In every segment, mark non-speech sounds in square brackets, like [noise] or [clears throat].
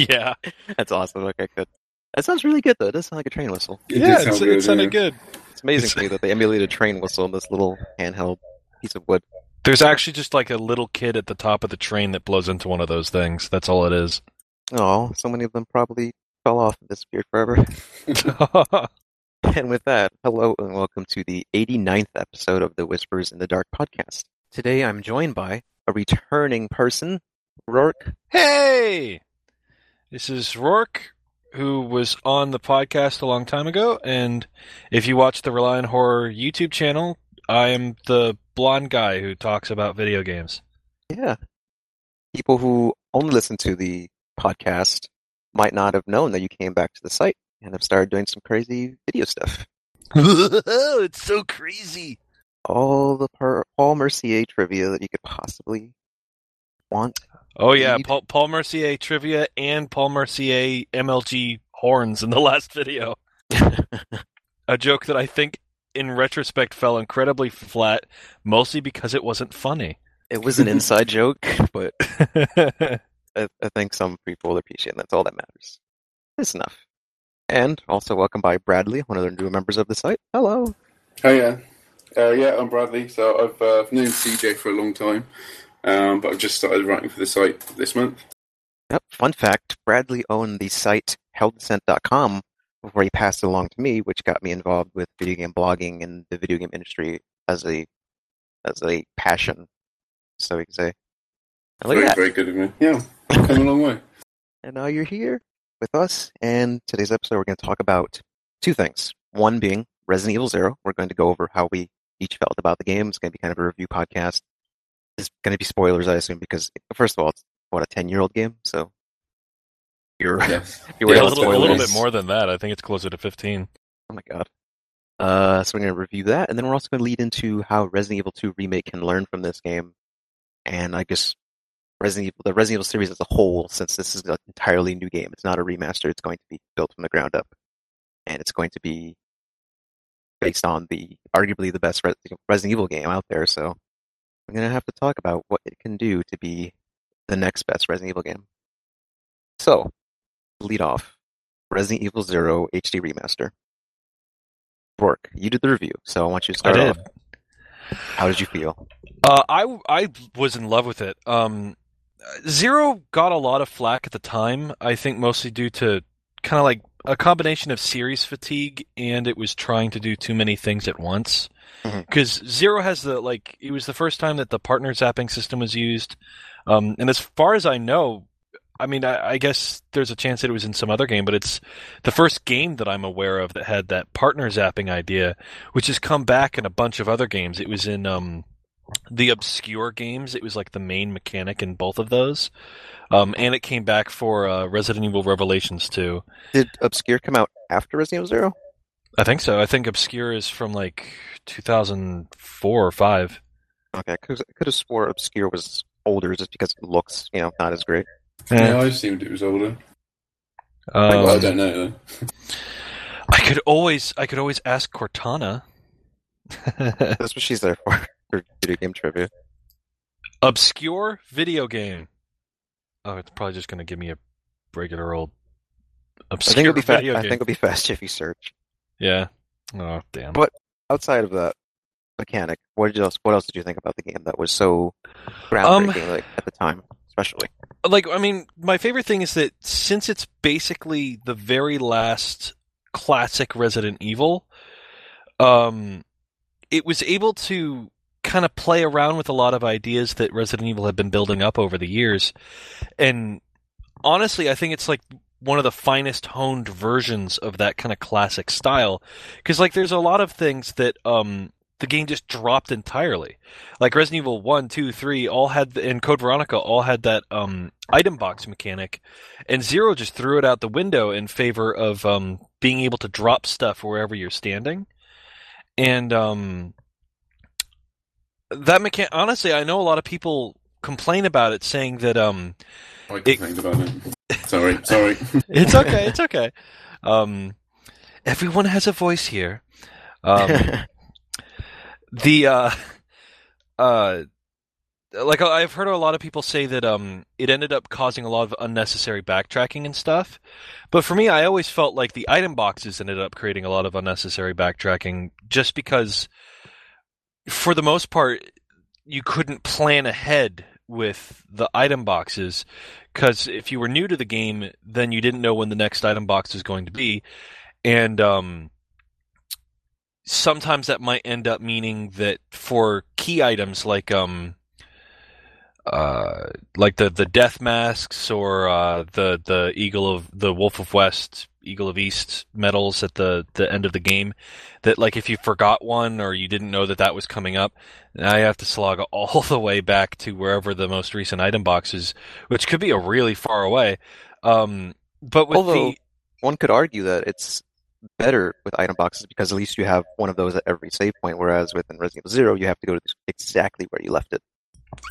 [laughs] Yeah, That's awesome. Okay, good. That sounds really good though. It does sound like a train whistle. It yeah, sound it's, good, it sounded yeah. good. It's amazing to me that they emulated a train whistle in this little handheld piece of wood. There's actually just like a little kid at the top of the train that blows into one of those things. That's all it is. Oh, so many of them probably fell off and disappeared forever. [laughs] [laughs] And with that, hello and welcome to the 89th episode of the Whispers in the Dark podcast. Today I'm joined by a returning person, Rourke. hey, this is Rourke, who was on the podcast a long time ago. And if you watch the Rely on Horror YouTube channel, I am the blonde guy who talks about video games. Yeah. People who only listen to the podcast might not have known that you came back to the site and have started doing some crazy video stuff. it's so crazy. All the per- Paul Mercier trivia that you could possibly want. Oh yeah, Paul, Paul Mercier trivia and Paul Mercier MLG horns in the [laughs] last video. A joke that I think, in retrospect, fell incredibly flat, mostly because it wasn't funny. It was an inside [laughs] joke, but [laughs] I, I think some people will appreciate it. That's all that matters. That's enough. And also welcome by Bradley, one of the new members of the site. Hello. Oh yeah, uh, yeah. I'm Bradley. So I've uh, known CJ for a long time, um, but I've just started writing for the site this month. Yep. Fun fact: Bradley owned the site HellDescent.com before he passed it along to me, which got me involved with video game blogging and the video game industry as a as a passion, so we can say. Look very, at that. very good of me. Yeah, [laughs] come a long way. And now you're here with us. And today's episode, we're going to talk about two things. One being Resident Evil Zero. We're going to go over how we each felt about the game. It's going to be kind of a review podcast. It's going to be spoilers, I assume, because first of all, it's what a ten-year-old game, so you're Yes. you're Yeah, [laughs] a little, a little bit more than that. I think it's closer to 15. Oh my god. Uh, so we're going to review that, and then we're also going to lead into how Resident Evil 2 remake can learn from this game, and I guess Resident Evil, the Resident Evil series as a whole, since this is an entirely new game, it's not a remaster. It's going to be built from the ground up, and it's going to be based on the arguably the best Resident Evil game out there. So we're going to have to talk about what it can do to be the next best Resident Evil game. So, lead off Resident Evil Zero HD remaster. Rourke, you did the review, so I want you to I start did. off. How did you feel? Uh, I I was in love with it. Um, Zero got a lot of flack at the time. I think mostly due to kind of like a combination of series fatigue and it was trying to do too many things at once. Because Zero has the like it was the first time that the partner zapping system was used, um, and as far as I know, I mean I, I guess there's a chance that it was in some other game, but it's the first game that I'm aware of that had that partner zapping idea, which has come back in a bunch of other games. It was in um, the obscure games. It was like the main mechanic in both of those, um, and it came back for uh, Resident Evil Revelations too. Did Obscure come out after Resident Evil Zero? I think so. I think obscure is from like 2004 or five. Okay, because I could have swore Obscure was older just because it looks, you know, not as great. Yeah, I assumed it was older. Um, well, I don't know. I could always, I could always ask Cortana. [laughs] That's what she's there for, [laughs] for video game trivia. obscure video game. Oh, it's probably just going to give me a regular old I obscure think it'll be fa- video I think it'll be fast if you search. Yeah. Oh damn. But- Outside of that mechanic, what did you else? What else did you think about the game that was so groundbreaking, like at the time, especially? like I mean, my favorite thing is that since it's basically the very last classic Resident Evil, um, it was able to kind of play around with a lot of ideas that Resident Evil had been building up over the years, and honestly, I think it's like one of the finest honed versions of that kind of classic style because like there's a lot of things that um the game just dropped entirely like Resident Evil 1, 2, 3 all had, and Code Veronica all had that um, item box mechanic, and Zero just threw it out the window in favor of um, being able to drop stuff wherever you're standing. And um, that mechanic, honestly, I know a lot of people complain about it, saying that um, I It- about it. Sorry, sorry. [laughs] it's okay, it's okay. Um, everyone has a voice here. Um, [laughs] the uh uh like I've heard a lot of people say that um it ended up causing a lot of unnecessary backtracking and stuff. But for me, I always felt like the item boxes ended up creating a lot of unnecessary backtracking just because for the most part you couldn't plan ahead with the item boxes because if you were new to the game, then you didn't know when the next item box was going to be, and um, sometimes that might end up meaning that for key items like um, uh, like the the death masks or uh, the the eagle of the wolf of west eagle of east medals at the the end of the game that like if you forgot one or you didn't know that that was coming up now you have to slog [laughs] all the way back to wherever the most recent item box is which could be a really far away um, but with Although the one could argue that it's better with item boxes because at least you have one of those at every save point, whereas with Resident Evil Zero, you have to go to exactly where you left it.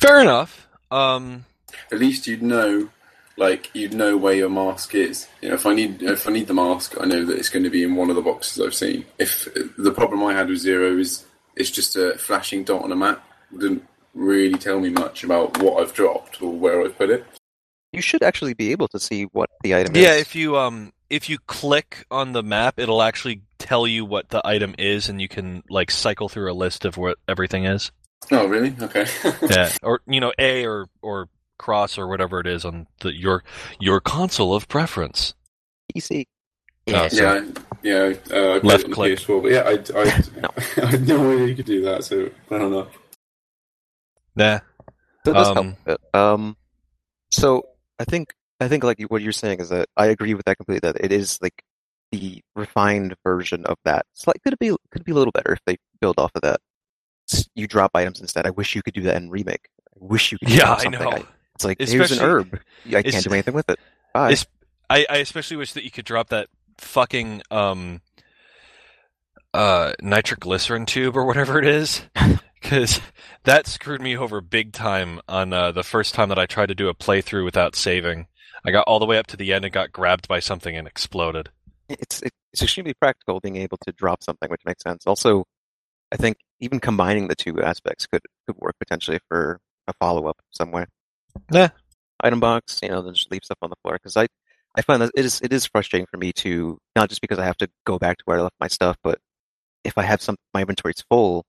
fair enough um, At least you'd know, like you'd know where your mask is. You know, if I need if I need the mask, I know that it's going to be in one of the boxes I've seen. If the problem I had with Zero is it's just a flashing dot on a map, it didn't really tell me much about what I've dropped or where I've put it. You should actually be able to see what the item yeah is. Yeah, if you um if you click on the map it'll actually tell you what the item is and you can like cycle through a list of what everything is Oh, really? Okay. [laughs] yeah or you know a or or cross or whatever it is on the your your console of preference PC. Oh, Yeah, so- yeah, yeah. Uh, Left click. PS4, but yeah, I, I, [laughs] [laughs] I had no idea you could do that. So I don't know. nah So it does Um, help. Um, so I think I think like what you're saying is that I agree with that completely. That it is like the refined version of that. It's like could it be could be a little better if they build off of that. You drop items instead. I wish you could do that in remake. I wish you could. Do that. Yeah drop i something. know it's like here's an herb. I can't do anything with it. Bye. I, I especially wish that you could drop that fucking um uh nitroglycerin tube or whatever it is [laughs] because that screwed me over big time on uh, the first time that I tried to do a playthrough without saving. I got all the way up to the end and got grabbed by something and exploded. it's it's extremely practical being able to drop something, which makes sense. Also, I think even combining the two aspects could could work potentially for a follow up some way. Yeah. Item box, you know, then just leave stuff on the floor because I I find that it is it is frustrating for me to not just because I have to go back to where I left my stuff, but if I have some my inventory's full,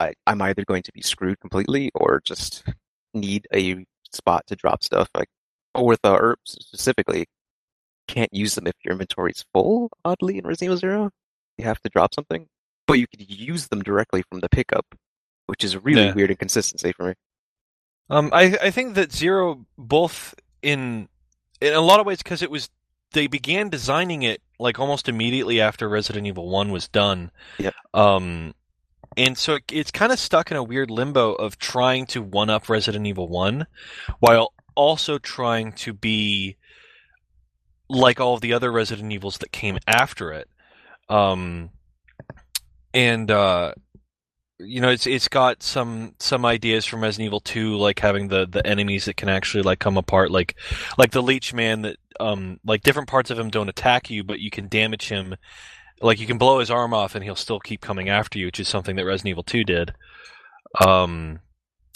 I I'm either going to be screwed completely or just need a spot to drop stuff. Like or with uh, herbs specifically, can't use them if your inventory's full, oddly, in Resident Zero. You have to drop something. But you could use them directly from the pickup, which is a really Yeah. weird inconsistency for me. Um, I I think that Zero both in in a lot of ways because it was they began designing it like almost immediately after Resident Evil One was done. Yep. Um, and so it, it's kind of stuck in a weird limbo of trying to one up Resident Evil One, while also trying to be like all of the other Resident Evils that came after it. Um, and uh, you know, it's it's got some some ideas from Resident Evil 2, like having the the enemies that can actually like come apart, like like the Leech Man that um like different parts of him don't attack you, but you can damage him. Like you can blow his arm off and he'll still keep coming after you, which is something that Resident Evil 2 did. Um,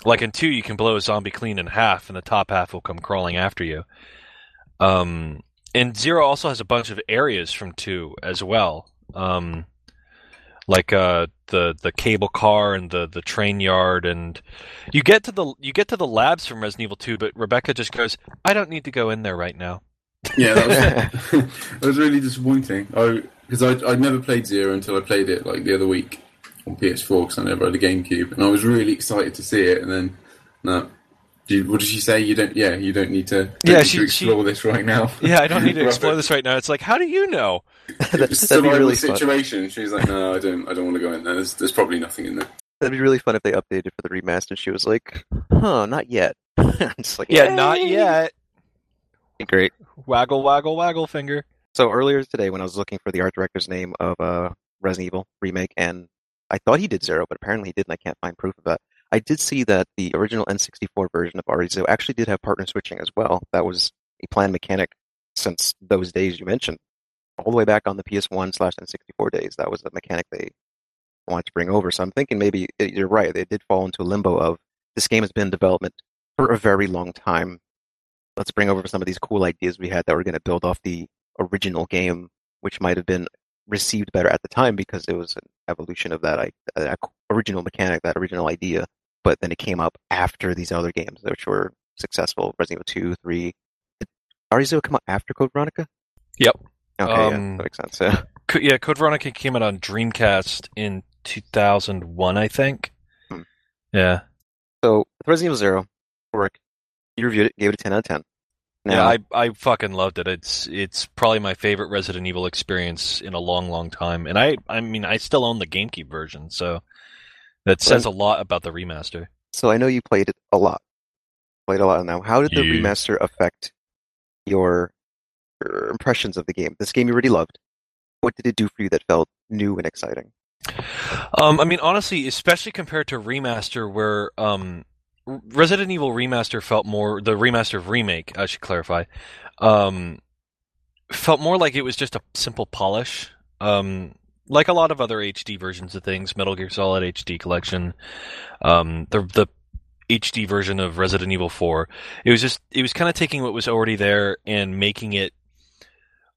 like in 2, you can blow a zombie clean in half, and the top half will come crawling after you. Um, and Zero also has a bunch of areas from 2 as well. Um, like uh the the cable car and the the train yard and you get to the you get to the labs from Resident Evil 2 but Rebecca just goes I don't need to go in there right now. Yeah, that was [laughs] [laughs] that was really disappointing. I because I I'd never played Zero until I played it like the other week on PS4 because I never had a GameCube, and I was really excited to see it. And then no, Did- what did she say? You don't. Yeah, you don't need to. Don't Yeah, need she- to explore this right now. [laughs] Yeah, I don't need to [laughs] explore this right now. It's like how do you know? that's That- a that'd be survival really fun. situation. She's like, no, I don't. I don't want to go in there. There's, there's probably nothing in there. That'd be really fun if they updated for the remaster. And she was like, "Huh, not yet." [laughs] I'm just like, Yeah, not yet. Great. Waggle waggle waggle finger. So earlier today, when I was looking for the art director's name of uh, Resident Evil remake, and I thought he did Zero, but apparently he didn't. I can't find proof of that. I did see that the original N64 version of RE0 actually did have partner switching as well. That was a planned mechanic since those days you mentioned, all the way back on the PS1 slash N64 days. That was the mechanic they wanted to bring over. So I'm thinking maybe eh, you're right. They did fall into a limbo of this game has been in development for a very long time. Let's bring over some of these cool ideas we had that were going to build off the original game, which might have been received better at the time because it was an evolution of that, that original mechanic, that original idea. But then it came up after these other games, which were successful. Resident Evil 2, 3. Did RE0 come out after Code Veronica? Yep. Okay, yeah, Um, that makes sense. Yeah. [laughs] Co- Yeah, Code Veronica came out on Dreamcast in 2001, I think. Hmm. Yeah. So, Resident Evil Zero, Rourke. You reviewed it, gave it a 10 out of 10. Yeah, I I fucking loved it. It's it's probably my favorite Resident Evil experience in a long, long time. And I I mean I still own the GameCube version, so that says a lot about the remaster. so I know you played it a lot. Played a lot now. How did the Yeah. remaster affect your, your impressions of the game? This game you already loved. What did it do for you that felt new and exciting? Um, I mean, honestly, especially compared to remaster, where um, Resident Evil remaster felt more the remaster of remake. I should clarify. Um, felt more like it was just a simple polish. Um, like a lot of other HD versions of things, Metal Gear Solid HD Collection, um, the the HD version of Resident Evil 4. It was just it was kind of taking what was already there and making it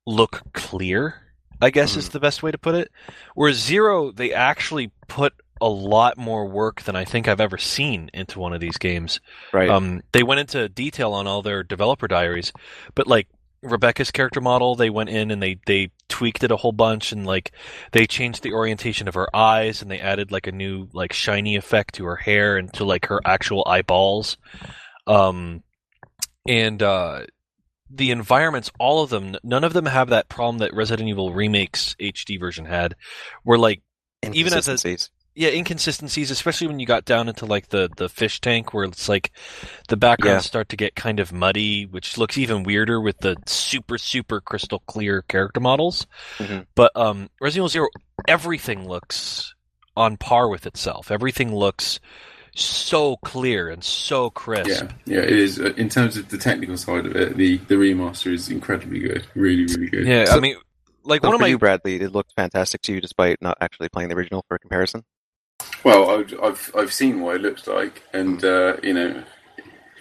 look clear. I guess is the best way to put it. Whereas Zero, they actually put a lot more work than I think I've ever seen into one of these games. Right. Um, they went into detail on all their developer diaries, but like Rebecca's character model, they went in and they they tweaked it a whole bunch and like they changed the orientation of her eyes and they added like a new like shiny effect to her hair and to like her actual eyeballs. Um, and uh, the environments, all of them, none of them have that problem that Resident Evil Remakes HD version had, where like even as a-. yeah inconsistencies especially when you got down into like the the fish tank where it's like the backgrounds Yeah. start to get kind of muddy which looks even weirder with the super super crystal clear character models Mhm. but um resident evil zero everything looks on par with itself everything looks so clear and so crisp Yeah, yeah, it is. Uh, In terms of the technical side of it, the, the remaster is incredibly good. Really, really good. Yeah, So- i mean like So one of my you, Bradley, it looked fantastic to you despite not actually playing the original for comparison. Well, I've, I've I've seen what it looks like, and uh, you know,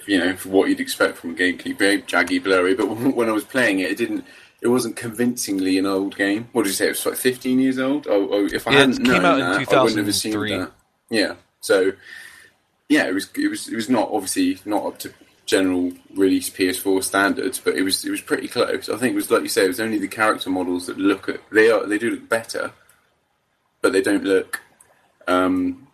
you know, for what you'd expect from a GameCube, very jaggy, blurry. But when, [laughs] when I was playing it, it didn't. It wasn't convincingly an old game. What did you say? It was like 15 years old. Oh, oh if I Yeah, hadn't known that, I wouldn't have assumed that. Yeah. So, yeah, it was it was it was not obviously not up to general release PS4 standards, but it was it was pretty close. I think it was like you say, it was only the character models that look at they are they do look better, but they don't look um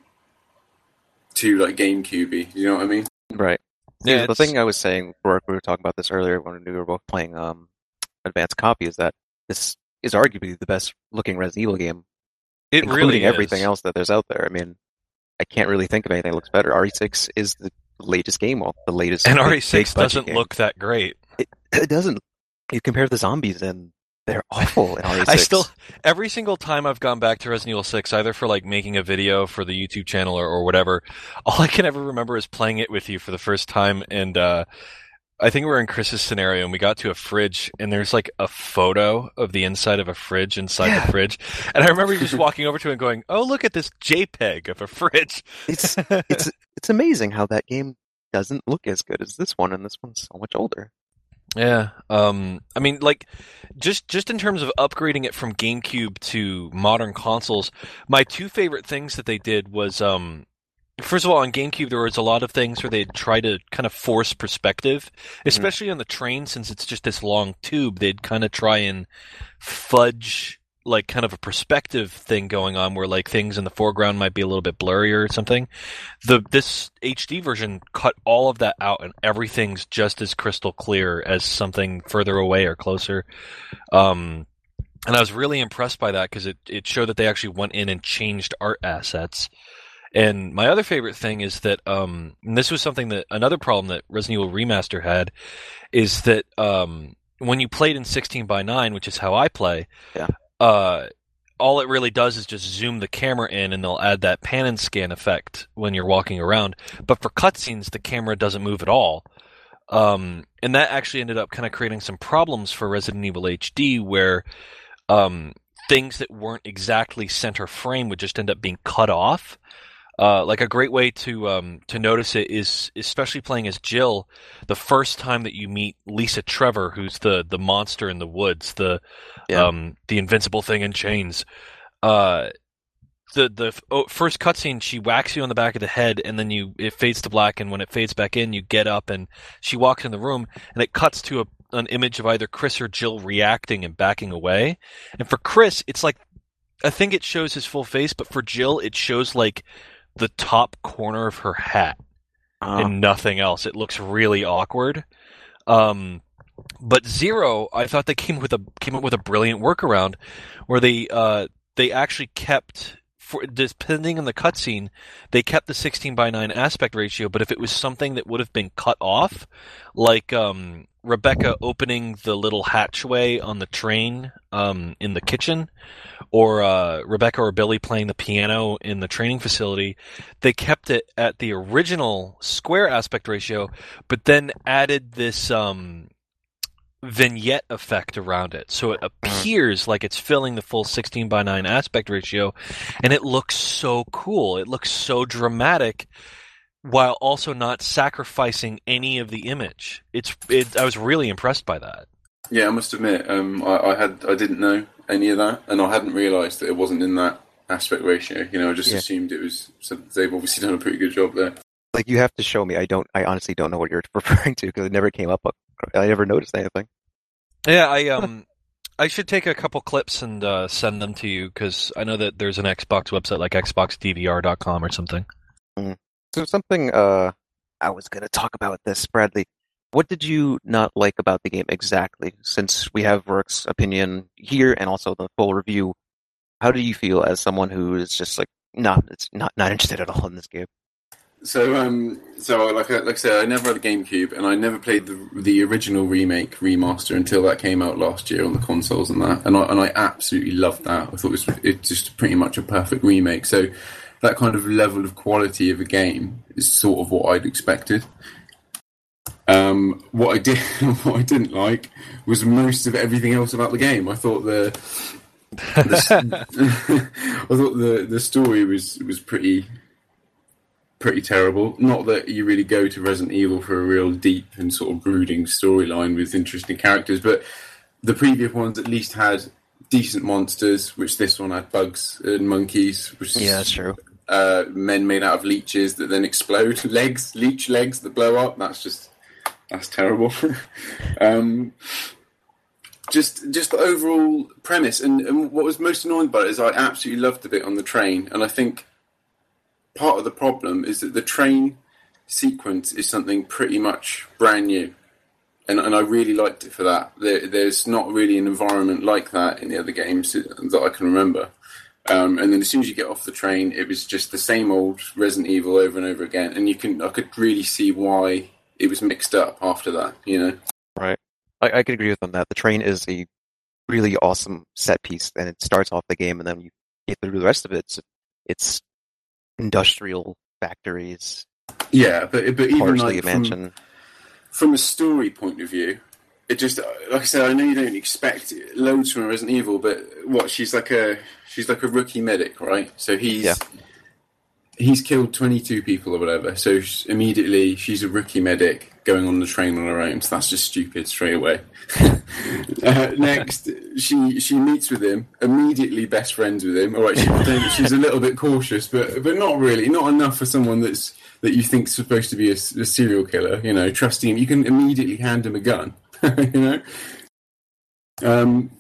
too like GameCube. You know what I mean? Right. yeah, the thing I was saying, Rourke, we were talking about this earlier when we were both playing um, Advanced Copy, is that this is arguably the best looking Resident Evil game, it including really everything else that there's out there. I mean, I can't really think of anything that looks better. RE6 is the latest game, well, the latest. and RE6 doesn't game. look that great [clears throat] It doesn't. You compare the zombies, and they're awful in RE6. [laughs] I still every single time I've gone back to Resident Evil Six, either for like making a video for the YouTube channel or, or whatever, [laughs] all I can ever remember is playing it with you for the first time. And uh, I think we were in Chris's scenario, and we got to a fridge, and there's like a photo of the inside of a fridge inside Yeah. the fridge, and I remember you just walking over to it and going, "Oh, look at this JPEG of a fridge." It's [laughs] it's it's amazing how that game doesn't look as good as this one, and this one's so much older. Yeah. Um I mean like just just in terms of upgrading it from GameCube to modern consoles, my two favorite things that they did was um first of all on GameCube there was a lot of things where they'd try to kind of force perspective, especially on the train since it's just this long tube, they'd kind of try and fudge like kind of a perspective thing going on where like things in the foreground might be a little bit blurry or something. The this HD version cut all of that out and everything's just as crystal clear as something further away or closer. Um and I was really impressed by that because it, it showed that they actually went in and changed art assets. And my other favorite thing is that um, this was something that another problem that Resident Evil Remaster had is that um, when you played in 16 by 9, which is how I play, Yeah. Uh, all it really does is just zoom the camera in and they'll add that pan and scan effect when you're walking around. But for cutscenes, the camera doesn't move at all. Um, and that actually ended up kind of creating some problems for Resident Evil HD where um, things that weren't exactly center frame would just end up being cut off. Uh, like a great way to um, to notice it is especially playing as Jill. The first time that you meet Lisa Trevor, who's the the monster in the woods, the Yeah. um, the invincible thing in chains. Uh, the the oh, first cutscene, she whacks you on the back of the head, and then you it fades to black, and when it fades back in, you get up, and she walks in the room, and it cuts to a, an image of either Chris or Jill reacting and backing away. And for Chris, it's like I think it shows his full face, but for Jill, it shows like the top corner of her hat Uh, and nothing else. It looks really awkward. Um, but Zero, I thought they came with a came up with a brilliant workaround where they uh, they actually kept for depending on the cutscene, they kept the 16 by 9 aspect ratio. But if it was something that would have been cut off, like um, Rebecca opening the little hatchway on the train um, in the kitchen, or uh, Rebecca or Billy playing the piano in the training facility, they kept it at the original square aspect ratio, but then added this um, vignette effect around it. So it appears like it's filling the full 16 by 9 aspect ratio, and it looks so cool. It looks so dramatic while also not sacrificing any of the image. It's it, I was really impressed by that. Yeah, I must admit, um, I, I had I didn't know any of that, and I hadn't realised that it wasn't in that aspect ratio. You know, I just Yeah. assumed it was. So they've obviously done a pretty good job there. Like you have to show me. I don't. I honestly don't know what you're [laughs] referring to because it never came up. I never noticed anything. Yeah, I um I should take a couple clips and uh, send them to you because I know that there's an Xbox website like xboxdvr.com or something. So something uh, I was gonna talk about this, Bradley. What did you not like about the game exactly? Since we have Rourke's opinion here and also the full review, how do you feel as someone who is just like not it's not not interested at all in this game? So, um, so like I, like I said, I never had a GameCube, and I never played the the original remake remaster until that came out last year on the consoles and that, and I and I absolutely loved that. I thought it was it's just pretty much a perfect remake. So, that kind of level of quality of a game is sort of what I'd expected. Um, what I did, [laughs] what I didn't like was most of everything else about the game. I thought the, the [laughs] I thought the the story was was pretty pretty terrible. Not that you really go to Resident Evil for a real deep and sort of brooding storyline with interesting characters, but the previous ones at least had decent monsters, which this one had bugs and monkeys, which that's true. uh, men made out of leeches that then explode, [laughs] legs, leech legs that blow up. That's just that's terrible. [laughs] um, just just the overall premise, and, and what was most annoying about it is I absolutely loved the bit on the train, and I think part of the problem is that the train sequence is something pretty much brand new. And, and I really liked it for that. There, there's not really an environment like that in the other games that I can remember. Um, and then as soon as you get off the train, it was just the same old Resident Evil over and over again. And you can, I could really see why it was mixed up after that. You know, I, I could agree with on that. The train is a really awesome set piece, and it starts off the game, and then you get through the rest of it. It's, it's industrial factories, yeah. But but even like from, from a story point of view, it just like I said, I know you don't expect loads from Resident Evil, but what she's like a she's like a rookie medic, right? So he's Yeah. he's killed twenty two people or whatever. So immediately she's a rookie medic going on the train on her own. So that's just stupid straight away. [laughs] uh, next, she she meets with him immediately, best friends with him. All right, she, she's a little bit cautious, but but not really, not enough for someone that's that you think's supposed to be a, a serial killer. You know, trusting him, you can immediately hand him a gun. [laughs] you know, um,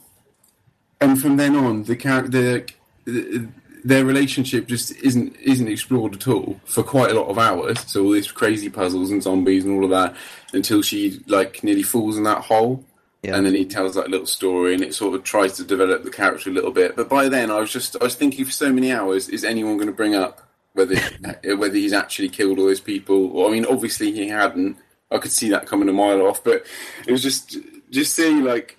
and from then on, the character. The, their relationship just isn't isn't explored at all for quite a lot of hours. So all these crazy puzzles and zombies and all of that until she like nearly falls in that hole. Yeah. And then he tells that little story, and it sort of tries to develop the character a little bit. But by then, I was just I was thinking for so many hours: is anyone going to bring up whether [laughs] whether he's actually killed all those people? Or I mean, obviously he hadn't. I could see that coming a mile off, but it was just just seeing like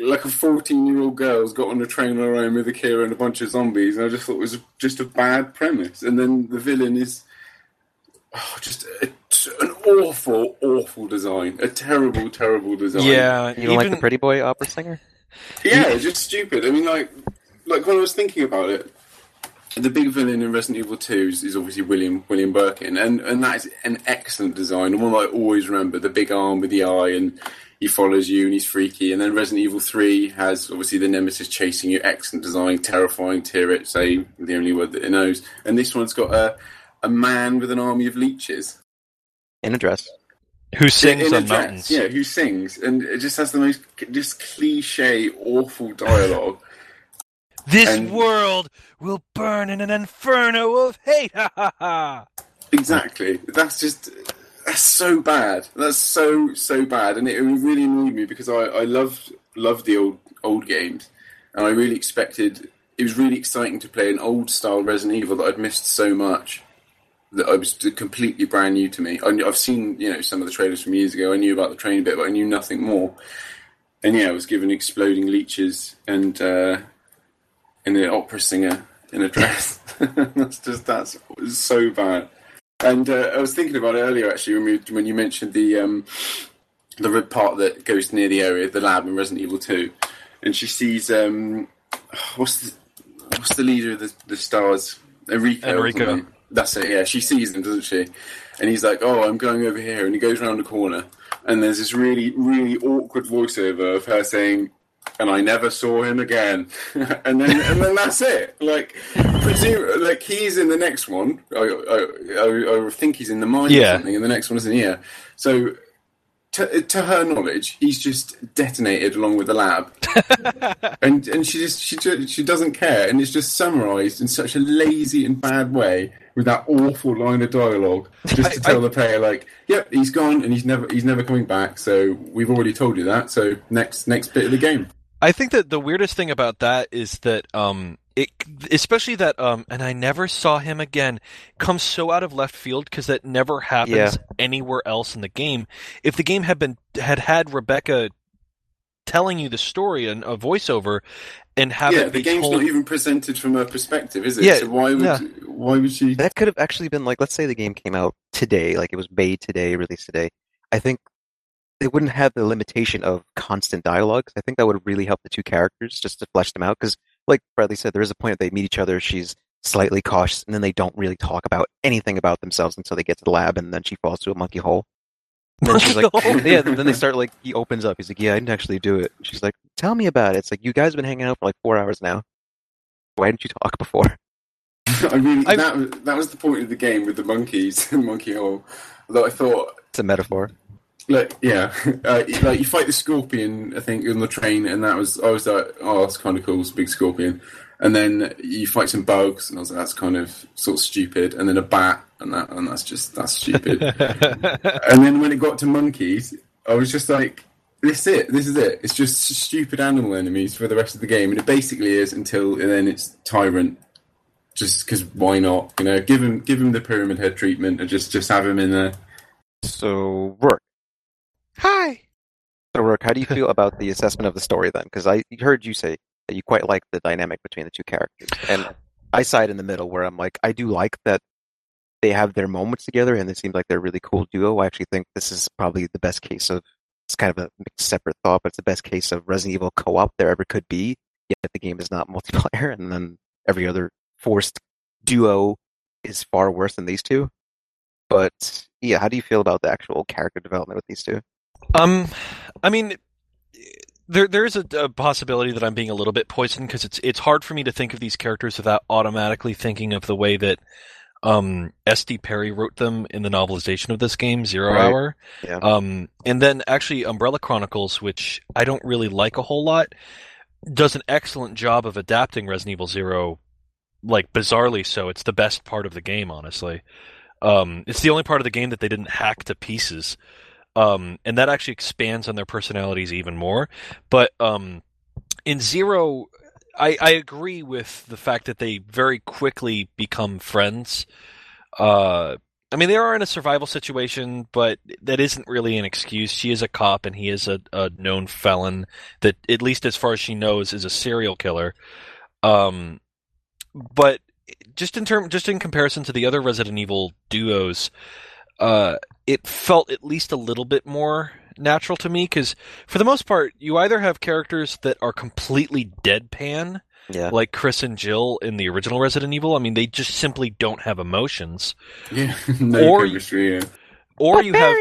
like a 14 year old girl's got on a train on her own with a killer and a bunch of zombies, and I just thought it was just a bad premise. And then the villain is oh, just a, an awful, awful design, a terrible, terrible design. Yeah, You don't like the pretty boy opera singer? yeah, just stupid. I mean, like, like when I was thinking about it, the big villain in Resident Evil 2 is, is obviously William William Birkin, and and that is an excellent design, the one I always remember. The big arm with the eye, and he follows you, and he's freaky. And then Resident Evil 3 has obviously the Nemesis chasing you, excellent design, terrifying. Tear it, say the only word that it knows. And this one's got a a man with an army of leeches In a dress. Who sings in a on dress, mountains? Yeah, who sings, and it just has the most just cliche, awful dialogue. [laughs] This And- world will burn in an inferno of hate. Ha ha ha. Exactly. That's just that's so bad. That's so so bad, and it really annoyed me because I I loved loved the old old games, and I really expected. It was really exciting to play an old style Resident Evil that I'd missed so much. That I was completely brand new to me. I I've seen you know some of the trailers from years ago. I knew about the train a bit, but I knew nothing more. And yeah, I was given exploding leeches and uh, and an opera singer in a dress. [laughs] that's just that's so bad. And uh, I was thinking about it earlier, actually, when, we, when you mentioned the um, the red part that goes near the area, of the lab in Resident Evil Two, and she sees um, what's the what's the leader of the, the stars, Enrico. Enrico. That's it. Yeah, she sees him, doesn't she? And he's like, "Oh, I'm going over here," and he goes around the corner, and there's this really, really awkward voiceover of her saying, "And I never saw him again," [laughs] and then and then that's it. Like, presume, like he's in the next one. I, I, I, think he's in the mine Yeah. or something, and the next one isn't here. So. To, to her knowledge, he's just detonated along with the lab, [laughs] and and she just she she doesn't care, and it's just summarised in such a lazy and bad way with that awful line of dialogue, just to I- tell the player like, "Yep, he's gone, and he's never he's never coming back." So we've already told you that. So next next bit of the game. I think that the weirdest thing about that is that um it especially that um and I never saw him again comes so out of left field because that never happens Yeah. anywhere else in the game. If the game had been had had Rebecca telling you the story and a voiceover and have yeah, it the game's told not even presented from her perspective, is it? Yeah, so why would yeah. why would she? That could have actually been like, let's say the game came out today, like it was made today, released today. I think they wouldn't have the limitation of constant dialogue. 'cause I think that would really help the two characters just to flesh them out. Because, like Bradley said, there is a point that they meet each other. She's slightly cautious, and then they don't really talk about anything about themselves until they get to the lab, and then she falls to a monkey hole. And then she's like, [laughs] Monkey yeah. Then they start like he opens up. He's like, yeah, I didn't actually do it. She's like, tell me about it. It's like you guys have been hanging out for like four hours now. Why didn't you talk before? [laughs] I mean, I- that was- that was the point of the game with the monkeys and [laughs] monkey hole. That I thought It's a metaphor. Like yeah, uh, like you fight the scorpion, I think, on the train, and that was I was like, oh, that's kind of cool. It's a big scorpion, and then you fight some bugs, and I was like, that's kind of sort of stupid, and then a bat, and that and that's just that's stupid. [laughs] and then when it got to monkeys, I was just like, this is it, this is it. It's just stupid animal enemies for the rest of the game, and it basically is until and then it's tyrant. Just because why not? You know, give him give him the pyramid head treatment, and just just have him in there. So, Rourke. Hi. So, Rourke, how do you feel about the assessment of the story then? Because I heard you say that you quite like the dynamic between the two characters. And I side in the middle where I'm like, I do like that they have their moments together and it seems like they're a really cool duo. I actually think this is probably the best case of, it's kind of a separate thought, but it's the best case of Resident Evil co op there ever could be. Yet the game is not [laughs] multiplayer, and then every other forced duo is far worse than these two. But yeah, how do you feel about the actual character development with these two? Um, I mean, there there is a, a possibility that I'm being a little bit poisoned because it's it's hard for me to think of these characters without automatically thinking of the way that um S.D. Perry wrote them in the novelization of this game, Zero Right. Hour. Yeah. Um, and then actually Umbrella Chronicles, which I don't really like a whole lot, does an excellent job of adapting Resident Evil Zero, like bizarrely so. It's the best part of the game, honestly. Um, it's the only part of the game that they didn't hack to pieces um, and that actually expands on their personalities even more. But um, in Zero, I, I agree with the fact that they very quickly become friends. Uh, I mean, they are in a survival situation, but that isn't really an excuse. She is a cop, and he is a, a known felon that, at least as far as she knows, is a serial killer. Um, but just in term, just in comparison to the other Resident Evil duos, uh, it felt at least a little bit more natural to me because for the most part you either have characters that are completely deadpan Yeah. like Chris and Jill in the original Resident Evil. I mean, they just simply don't have emotions. Yeah, [laughs] no Or- chemistry. Yeah. Or you have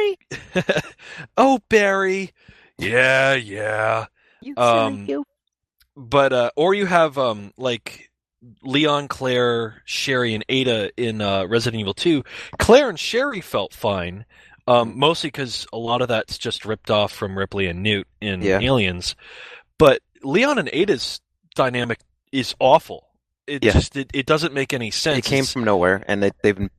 [laughs] oh Barry, yeah, yeah. Um, but uh or you have um like Leon, Claire, Sherry, and Ada in uh, Resident Evil 2. Claire and Sherry felt fine, um, mostly because a lot of that's just ripped off from Ripley and Newt in Yeah. Aliens. But Leon and Ada's dynamic is awful. It Yeah. just it, it doesn't make any sense. It came It's- from nowhere, and they, they've been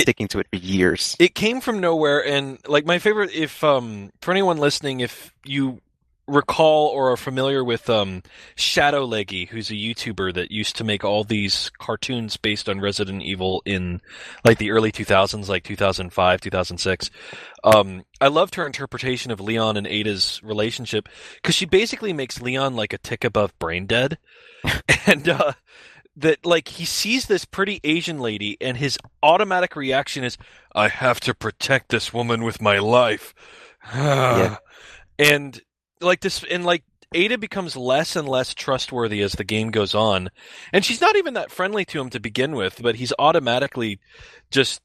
sticking to it for years. it came from nowhere and like my favorite if um for anyone listening if you recall or are familiar with um ShadowLeggy who's a youtuber that used to make all these cartoons based on resident evil in like the early 2000s like 2005 2006 um i loved her interpretation of leon and ada's relationship because she basically makes leon like a tick above brain dead [laughs] and uh that like he sees this pretty Asian lady and his automatic reaction is I have to protect this woman with my life. [sighs] Yeah. And like this and like Ada becomes less and less trustworthy as the game goes on. And she's not even that friendly to him to begin with, but he's automatically just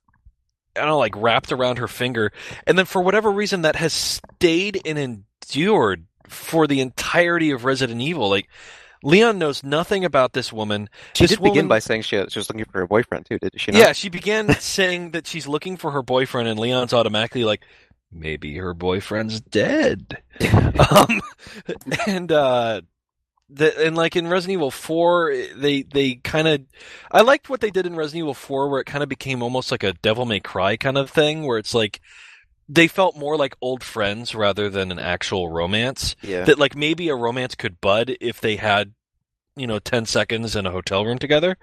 I don't know, like wrapped around her finger. And then for whatever reason that has stayed and endured for the entirety of Resident Evil. Like Leon knows nothing about this woman. She This did begin by saying she, she was looking for her boyfriend too, did she not? Yeah, she began [laughs] saying that she's looking for her boyfriend, and Leon's automatically like, maybe her boyfriend's dead. [laughs] um, and uh, the, and like in Resident Evil Four, they they kind of, I liked what they did in Resident Evil Four, where it kind of became almost like a Devil May Cry kind of thing, where it's like they felt more like old friends rather than an actual romance yeah. that like maybe a romance could bud if they had you know 10 seconds in a hotel room together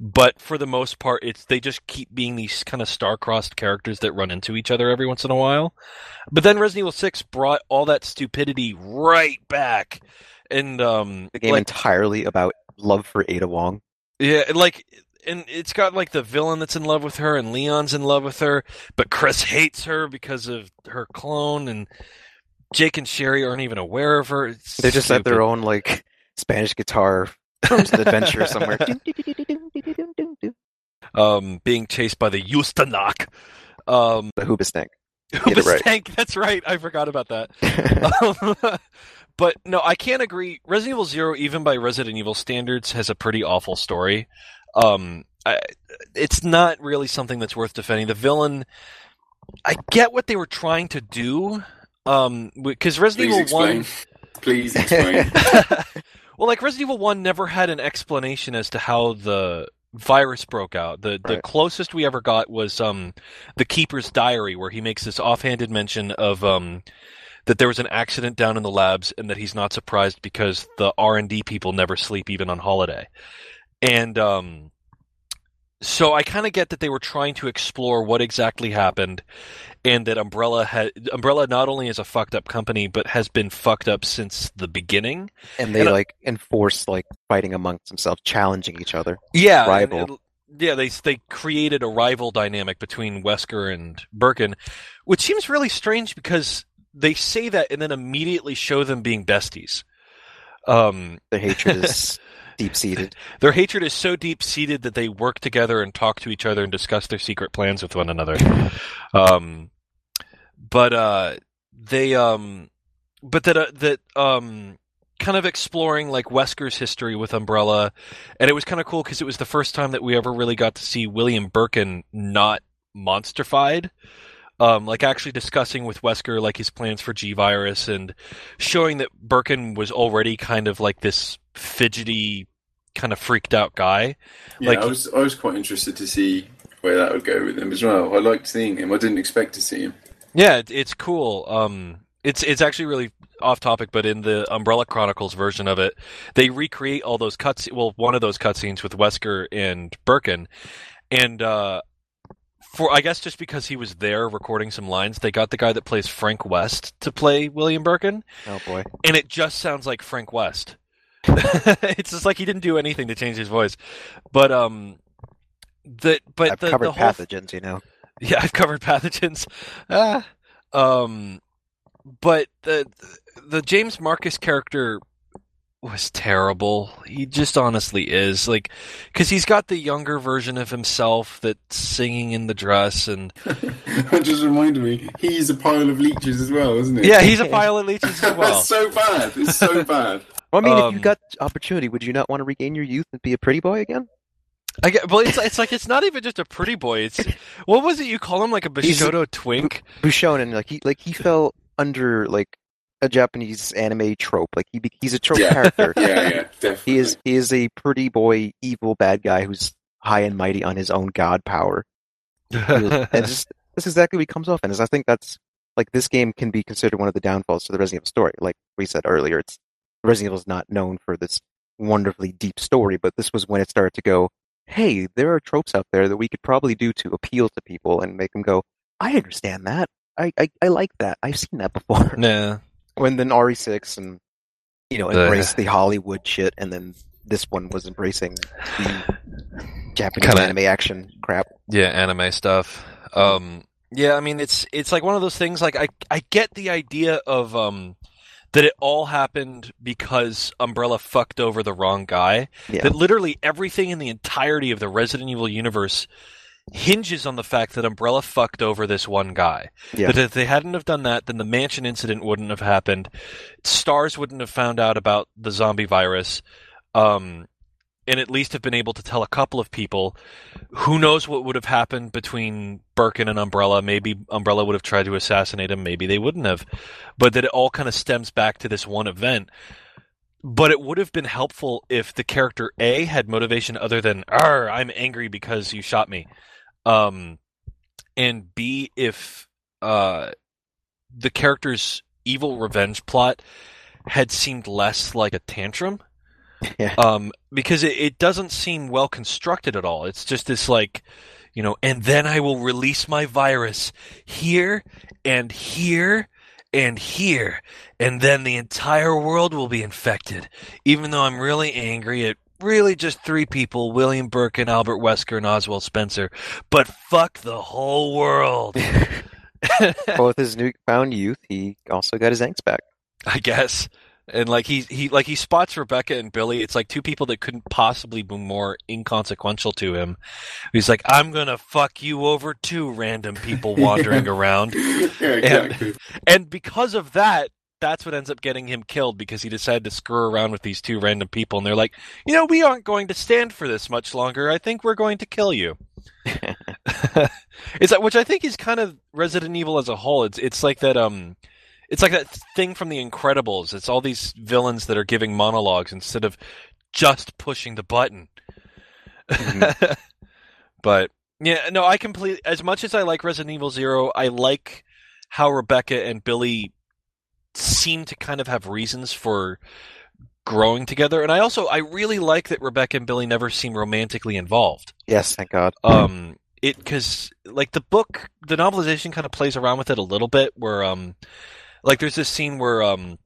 but for the most part it's they just keep being these kind of star-crossed characters that run into each other every once in a while but then Resident Evil 6 brought all that stupidity right back and um the game like entirely about love for Ada Wong. yeah, like, and it's got like the villain that's in love with her, and Leon's in love with her, but Chris hates her because of her clone, and Jake and Sherry aren't even aware of her. It's They just have their own like Spanish guitar from an adventure somewhere. um, being chased by the Ustanak. Um, the Hoobastank. it Hoobastank, right. That's right. I forgot about that. [laughs] Um, [laughs] but no, I can't agree. Resident Evil Zero, even by Resident Evil standards, has a pretty awful story. Um, I, it's not really something that's worth defending. The villain, I get what they were trying to do. Um, because Resident Please Evil One. Please explain. [laughs] well, like Resident Evil One never had an explanation as to how the virus broke out. The the closest we ever got was um the Keeper's Diary, where he makes this offhanded mention of um that there was an accident down in the labs and that he's not surprised because the R and D people never sleep even on holiday. And um so I kind of get that they were trying to explore what exactly happened and that Umbrella had Umbrella not only is a fucked up company but has been fucked up since the beginning. and they And like enforce like fighting amongst themselves, challenging each other. Yeah, and Rival. yeah, they they created a rival dynamic between Wesker and Birkin, which seems really strange because they say that and then immediately show them being besties. Um, Their hatred is [laughs] deep seated. [laughs] their hatred is so deep seated that they work together and talk to each other and discuss their secret plans with one another. [laughs] Um, but uh, they um, but that uh, that um, kind of exploring like Wesker's history with Umbrella, and it was kind of cool because it was the first time that we ever really got to see William Birkin not monsterfied. Um, like actually discussing with Wesker like his plans for G virus and showing that Birkin was already kind of like this fidgety, kind of freaked out guy. Yeah, Like- I was I was quite interested to see where that would go with him as well. I liked seeing him. I didn't expect to see him. Yeah, it, it's cool. Um, it's it's actually really off topic, but in the Umbrella Chronicles version of it, they recreate all those cuts. Well, one of those cutscenes with Wesker and Birkin, and uh, for I guess just because he was there recording some lines, they got the guy that plays Frank West to play William Birkin, Oh boy. and it just sounds like Frank West. [laughs] it's just like he didn't do anything to change his voice, but um, the but I've the, covered the whole pathogens, you know. [laughs] yeah, I've covered pathogens. Ah, um, but the the James Marcus character was terrible. He just honestly is like, because he's got the younger version of himself that's singing in the dress, and [laughs] That just reminded me, he's a pile of leeches as well, isn't he? yeah, he's a pile of leeches as well. That's so bad. It's so bad. Well, I mean, if Um, you got opportunity, would you not want to regain your youth and be a pretty boy again? I get, well, it's it's like it's not even just a pretty boy. It's what was it you call him? Like a He's a- Bishoto twink? Bishonen, like he like he fell under like a Japanese anime trope. Like he he's a trope Yeah. character. [laughs] Yeah, yeah, definitely. He is he is a pretty boy, evil bad guy who's high and mighty on his own god power. and [laughs] just that's exactly what he comes off in. Is I think that's like this game can be considered one of the downfalls to the Resident Evil story. Like we said earlier, it's Resident Evil is not known for this wonderfully deep story, but this was when it started to go, hey, there are tropes out there that we could probably do to appeal to people and make them go, I understand that. I, I, I like that. I've seen that before. Yeah. [laughs] when then RE6 and you know The- the Hollywood shit, and then this one was embracing the Japanese Kinda- anime action crap. Yeah, anime stuff. Um, yeah, I mean, it's it's like one of those things. Like, I I get the idea of um that it all happened because Umbrella fucked over the wrong guy. Yeah. That literally everything in the entirety of the Resident Evil universe hinges on the fact that Umbrella fucked over this one guy. Yeah. That if they hadn't have done that, then the mansion incident wouldn't have happened. Stars wouldn't have found out about the zombie virus. Um, and at least have been able to tell a couple of people. Who knows what would have happened between Birkin and Umbrella? Maybe Umbrella would have tried to assassinate him. Maybe they wouldn't have. But that it all kind of stems back to this one event. But it would have been helpful if the character A had motivation other than "Arr, I'm angry because you shot me," um, and B if uh, the character's evil revenge plot had seemed less like a tantrum [laughs] Yeah. um, because it, it doesn't seem well constructed at all. It's just this like, you know, and then I will release my virus here and here and here, and then the entire world will be infected. Even though I'm really angry at really just three people: William Birkin, Albert Wesker, and Oswald Spencer. But fuck the whole world. [laughs] Well, with his newfound youth, he also got his angst back. I guess. And like he he like he spots Rebecca and Billy. It's like two people that couldn't possibly be more inconsequential to him. He's like, I'm gonna fuck you over too, random people [laughs] wandering around. [laughs] yeah, exactly. And because of that, that's what ends up getting him killed because he decided to screw around with these two random people and they're like, you know, we aren't going to stand for this much longer. I think we're going to kill you. [laughs] it's like, which I think is kind of Resident Evil as a whole. It's it's like that um it's like that thing from the Incredibles. It's all these villains that are giving monologues instead of just pushing the button. [laughs] but yeah, no, I completely as much as I like Resident Evil 0, I like how Rebecca and Billy seem to kind of have reasons for growing together and I also I really like that Rebecca and Billy never seem romantically involved Yes, thank God. um it because like the book the novelization kind of plays around with it a little bit where um like there's this scene where um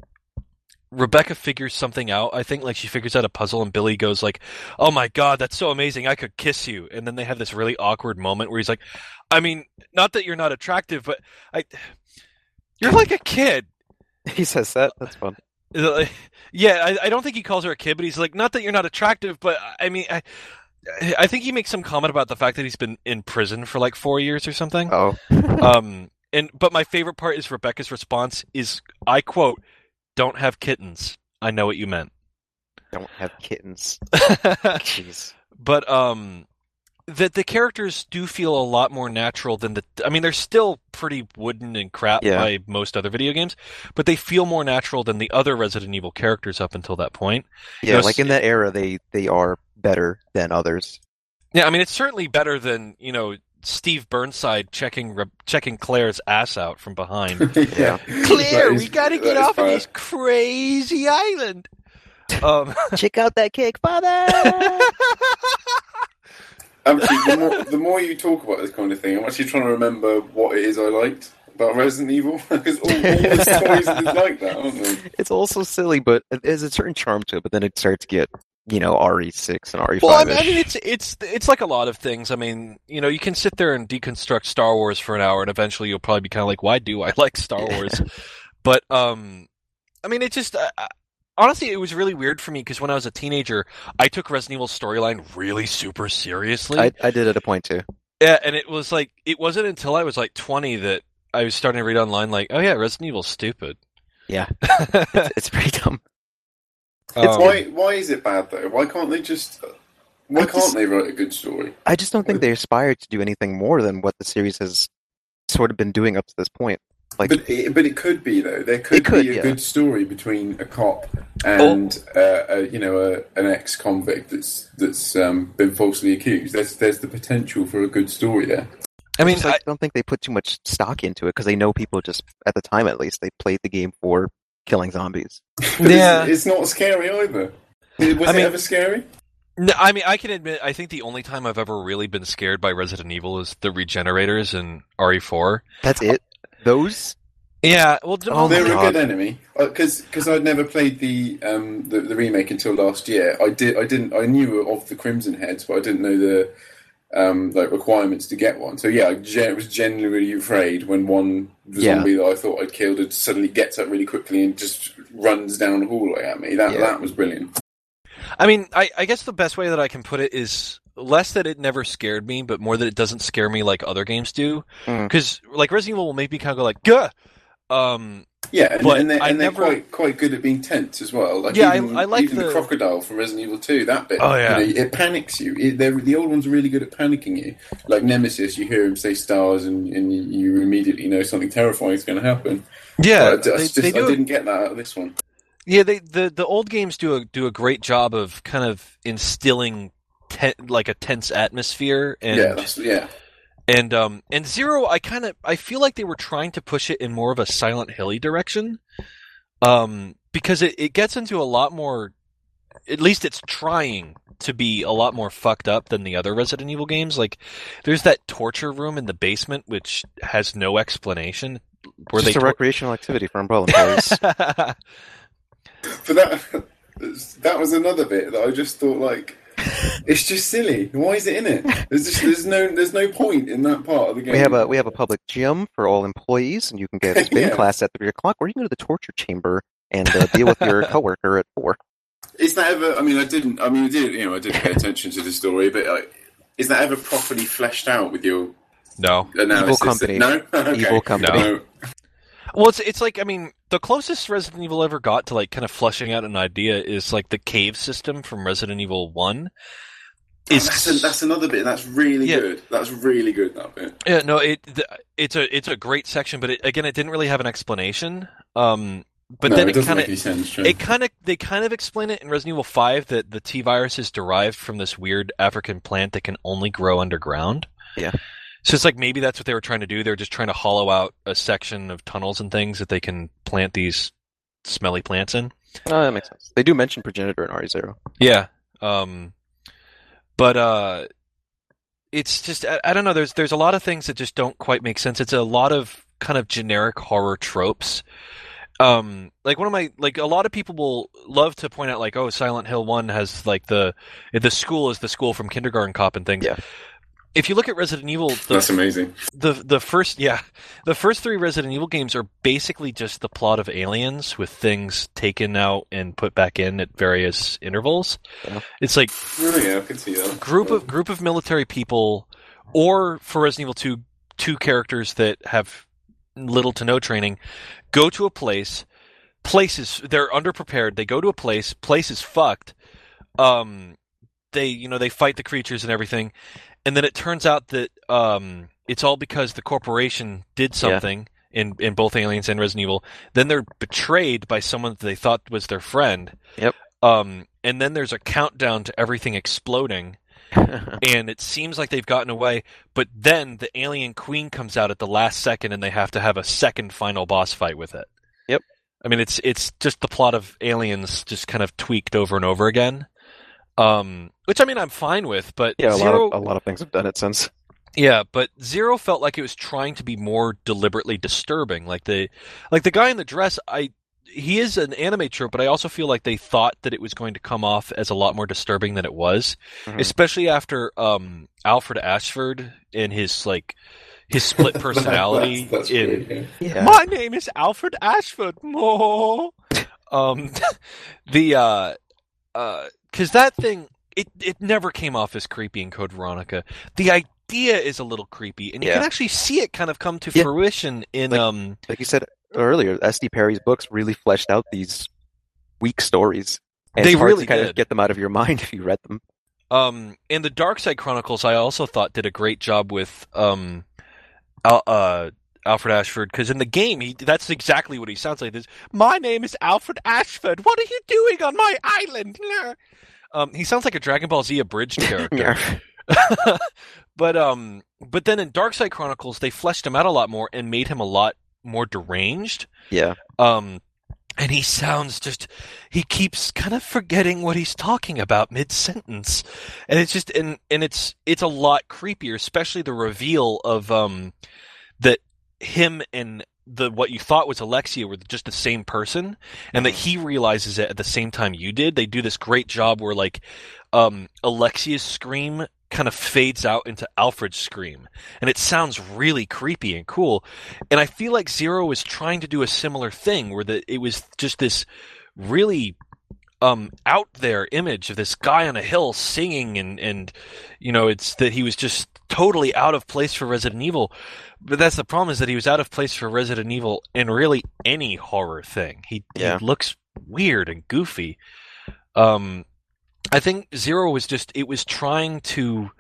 rebecca figures something out i think like she figures out a puzzle and billy goes like oh my god that's so amazing i could kiss you and then they have this really awkward moment where he's like i mean not that you're not attractive but i you're like a kid [laughs] He says that. That's fun. yeah, I, I don't think he calls her a kid, but he's like, not that you're not attractive, but I mean, I, I think he makes some comment about the fact that he's been in prison for like four years or something. Oh, Um, and but my favorite part is Rebecca's response is, I quote, "Don't have kittens. I know what you meant." don't have kittens. [laughs] Jeez. but um, that the characters do feel a lot more natural than the. I mean, they're still pretty wooden and crap Yeah. by most other video games, but they feel more natural than the other Resident Evil characters up until that point. Yeah, know, like in that era, they they are better than others. Yeah, I mean, it's certainly better than you know Steve Burnside checking checking Claire's ass out from behind. [laughs] Yeah. Claire, That we got to get is off of this crazy island. [laughs] Um, Check out that cake, father. [laughs] Actually, the more, the more you talk about this kind of thing, I'm actually trying to remember what it is I liked about Resident Evil because all, all the stories is like that, aren't they? it's also silly, but there's a certain charm to it. But then it starts to get, you know, RE6 and RE5. well, I mean, I mean, it's it's it's like a lot of things. I mean, you know, you can sit there and deconstruct Star Wars for an hour, and eventually you'll probably be kind of like, "Why do I [laughs] like Star Wars?" but um, I mean, it just I, honestly, it was really weird for me because when I was a teenager, I took Resident Evil storyline really super seriously. I, I did at a point too. Yeah, and it was like it wasn't until I was like 20 that I was starting to read online like, oh yeah, Resident Evil's stupid. Yeah, [laughs] it's, it's pretty dumb. It's Um, why why is it bad though? Why can't they just why I can't just- they write a good story? I just don't think they aspire to do anything more than what the series has sort of been doing up to this point. Like, But it, but it could be though. There could, could, be a yeah. good story between a cop and uh, a, you know a, an ex convict that's that's um, been falsely accused. There's there's the potential for a good story there. I mean, just, like, I don't think they put too much stock into it because they know people just at the time at least they played the game for killing zombies. Yeah. it's, it's not scary either. Was I it mean- ever scary? No, I mean, I can admit, I think the only time I've ever really been scared by Resident Evil is the regenerators in RE4. That's it. Those Yeah, well, Oh they're were a God. good enemy because I'd never played the, um, the the remake until last year. I did I didn't I knew of the Crimson Heads, but I didn't know the um, like requirements to get one. So yeah, I gen- was genuinely afraid when one Yeah. zombie that I thought I'd killed had suddenly gets up really quickly and just runs down the hallway at me. That Yeah. that was brilliant. I mean, I, I guess the best way that I can put it is less that it never scared me, but more that it doesn't scare me like other games do. Mm. Because like Resident Evil will make me kind of go like, "Gah!" Um, Yeah, and, But and they're, and they're never- quite quite good at being tense as well. Like Yeah, I- even, I like even the... the- crocodile from Resident Evil Two. That bit, Oh, yeah. you know, it panics you. It, the old ones are really good at panicking you. Like Nemesis, you hear him say stars, and, and you, you immediately know something terrifying is going to happen. yeah, But I, I they, they do I a- didn't get that out of this one. Yeah, they the the old games do a do a great job of kind of instilling ten, like a tense atmosphere and yeah, that's, yeah. And um and Zero I kind of I feel like they were trying to push it in more of a Silent Hilly direction. Um because it, it gets into a lot more at least it's trying to be a lot more fucked up than the other Resident Evil games. Like there's that torture room in the basement which has no explanation where just they a recreational activity for Umbrella [laughs] employees. But [laughs] that [laughs] that was another bit that I just thought like. It's just silly. Why is it in it? There's just there's no there's no point in that part of the game. we have a we have a public gym for all employees, and you can get a [laughs] spin Yeah. class at three o'clock, or you can go to the torture chamber and uh, deal with your [laughs] coworker at four. Is that ever? I mean, I didn't. I mean, I did. You know, I did pay attention to the story, but uh, is that ever properly fleshed out with your no. analysis? company. No. [laughs] Okay. Evil company. No. Well, it's it's like I mean, the closest Resident Evil ever got to like kind of fleshing out an idea is like the cave system from Resident Evil One. Is that's, a, that's another bit. That's really Yeah. good. That's really good. That bit. yeah, no, it the, it's a it's a great section, but it, again, it didn't really have an explanation. Um, but no, then it it kind of any sense. True. it kind of they kind of explain it in Resident Evil Five that the T virus is derived from this weird African plant that can only grow underground. Yeah. So it's like maybe that's what they were trying to do. They're just trying to hollow out a section of tunnels and things that they can plant these smelly plants in. Oh, that makes sense. They do mention progenitor in RE zero. Yeah. Um, but uh, it's just I, I don't know. There's there's a lot of things that just don't quite make sense. It's a lot of kind of generic horror tropes. Um, like one of my like a lot of people will love to point out like oh Silent Hill One has like the the school is the school from Kindergarten Cop and things. Yeah. If you look at Resident Evil, the, That's amazing. the the first yeah the first three Resident Evil games are basically just the plot of aliens with things taken out and put back in at various intervals. Yeah. It's like Oh, yeah, I can see that. group of group of military people, or for Resident Evil two two characters that have little to no training, go to a place. Places they're underprepared. They go to a place. Place is fucked. Um, they you know they fight the creatures and everything, and then it turns out that um it's all because the corporation did Yeah. something. In, in both Aliens and Resident Evil, then they're betrayed by someone that they thought was their friend. Yep. Um, and then there's a countdown to everything exploding, [laughs] and it seems like they've gotten away. But then the alien queen comes out at the last second, and they have to have a second final boss fight with it. Yep. I mean, it's it's just the plot of Aliens just kind of tweaked over and over again. Um, which I mean, I'm fine with, but yeah, a Zero, lot of a lot of things have done it since. yeah, but Zero felt like it was trying to be more deliberately disturbing. Like the like the guy in the dress, I he is an anime trope, but I also feel like they thought that it was going to come off as a lot more disturbing than it was, Mhm. especially after um Alfred Ashford and his like his split [laughs] personality that's, that's in great, yeah. Yeah. My name is Alfred Ashford. [laughs] More. Um, [laughs] the uh, uh, because that thing it it never came off as creepy in Code Veronica. The idea is a little creepy, and you Yeah. can actually see it kind of come to Yeah. fruition in Like- um. Like you said earlier, S.D. Perry's books really fleshed out these weak stories. And They really kind did. of get them out of your [laughs] mind if you read them. Um, in the Dark Side Chronicles, I also thought did a great job with um, Al- uh, Alfred Ashford because in the game, he that's exactly what he sounds like. This, my name is Alfred Ashford. What are you doing on my island? Um, he sounds like a Dragon Ball Z abridged [laughs] character. [laughs] But um, but then in Dark Side Chronicles, they fleshed him out a lot more and made him a lot more deranged. yeah. Um, and he sounds just, he keeps kind of forgetting what he's talking about mid sentence. And it's just, and, and it's, it's a lot creepier, especially the reveal of, um, him and the, what you thought was Alexia were just the same person and that he realizes it at the same time you did. They do this great job where like, um, Alexia's scream kind of fades out into Alfred's scream and it sounds really creepy and cool. And I feel like Zero was trying to do a similar thing where the, it was just this really um out there image of this guy on a hill singing and and you know it's that he was just totally out of place for Resident Evil. But that's the problem is that he was out of place for Resident Evil in really any horror thing. He, Yeah. he looks weird and goofy. Um I think Zero was just it was trying to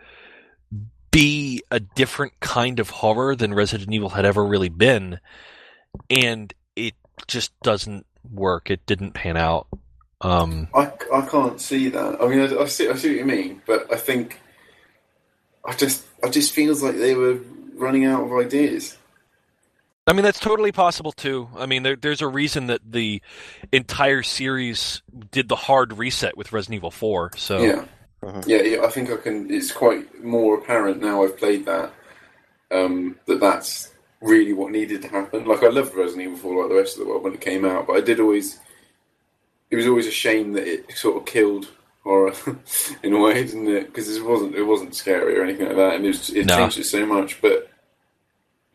be a different kind of horror than Resident Evil had ever really been, and it just doesn't work. It didn't pan out. Um, I, I can't see that. I mean, I, I see I see what you mean, but I think I just I just feels like they were running out of ideas. I mean, that's totally possible too. I mean, there, there's a reason that the entire series did the hard reset with Resident Evil 4. So Yeah. Mhm. yeah, yeah. I think I can. It's quite more apparent now I've played that um, that that's really what needed to happen. Like I loved Resident Evil 4 like the rest of the world when it came out, but I did always. It was always a shame that it sort of killed horror [laughs] in a way, didn't it? Because it wasn't it wasn't scary or anything like that, and it was, it No. changed it so much. But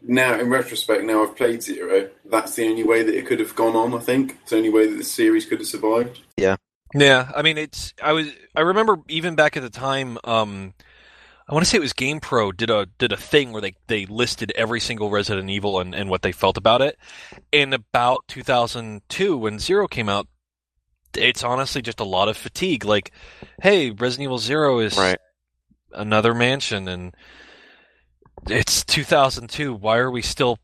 now, in retrospect, now I've played Zero. That's the only way that it could have gone on. I think it's the only way that the series could have survived. Yeah, yeah. I mean it's I was I remember even back at the time um I want to say it was GamePro did a did a thing where they they listed every single Resident Evil and and what they felt about it. In about 2002 when 0 came out it's honestly just a lot of fatigue like hey, Resident Evil 0 is Right. another mansion and it's 2002 why are we still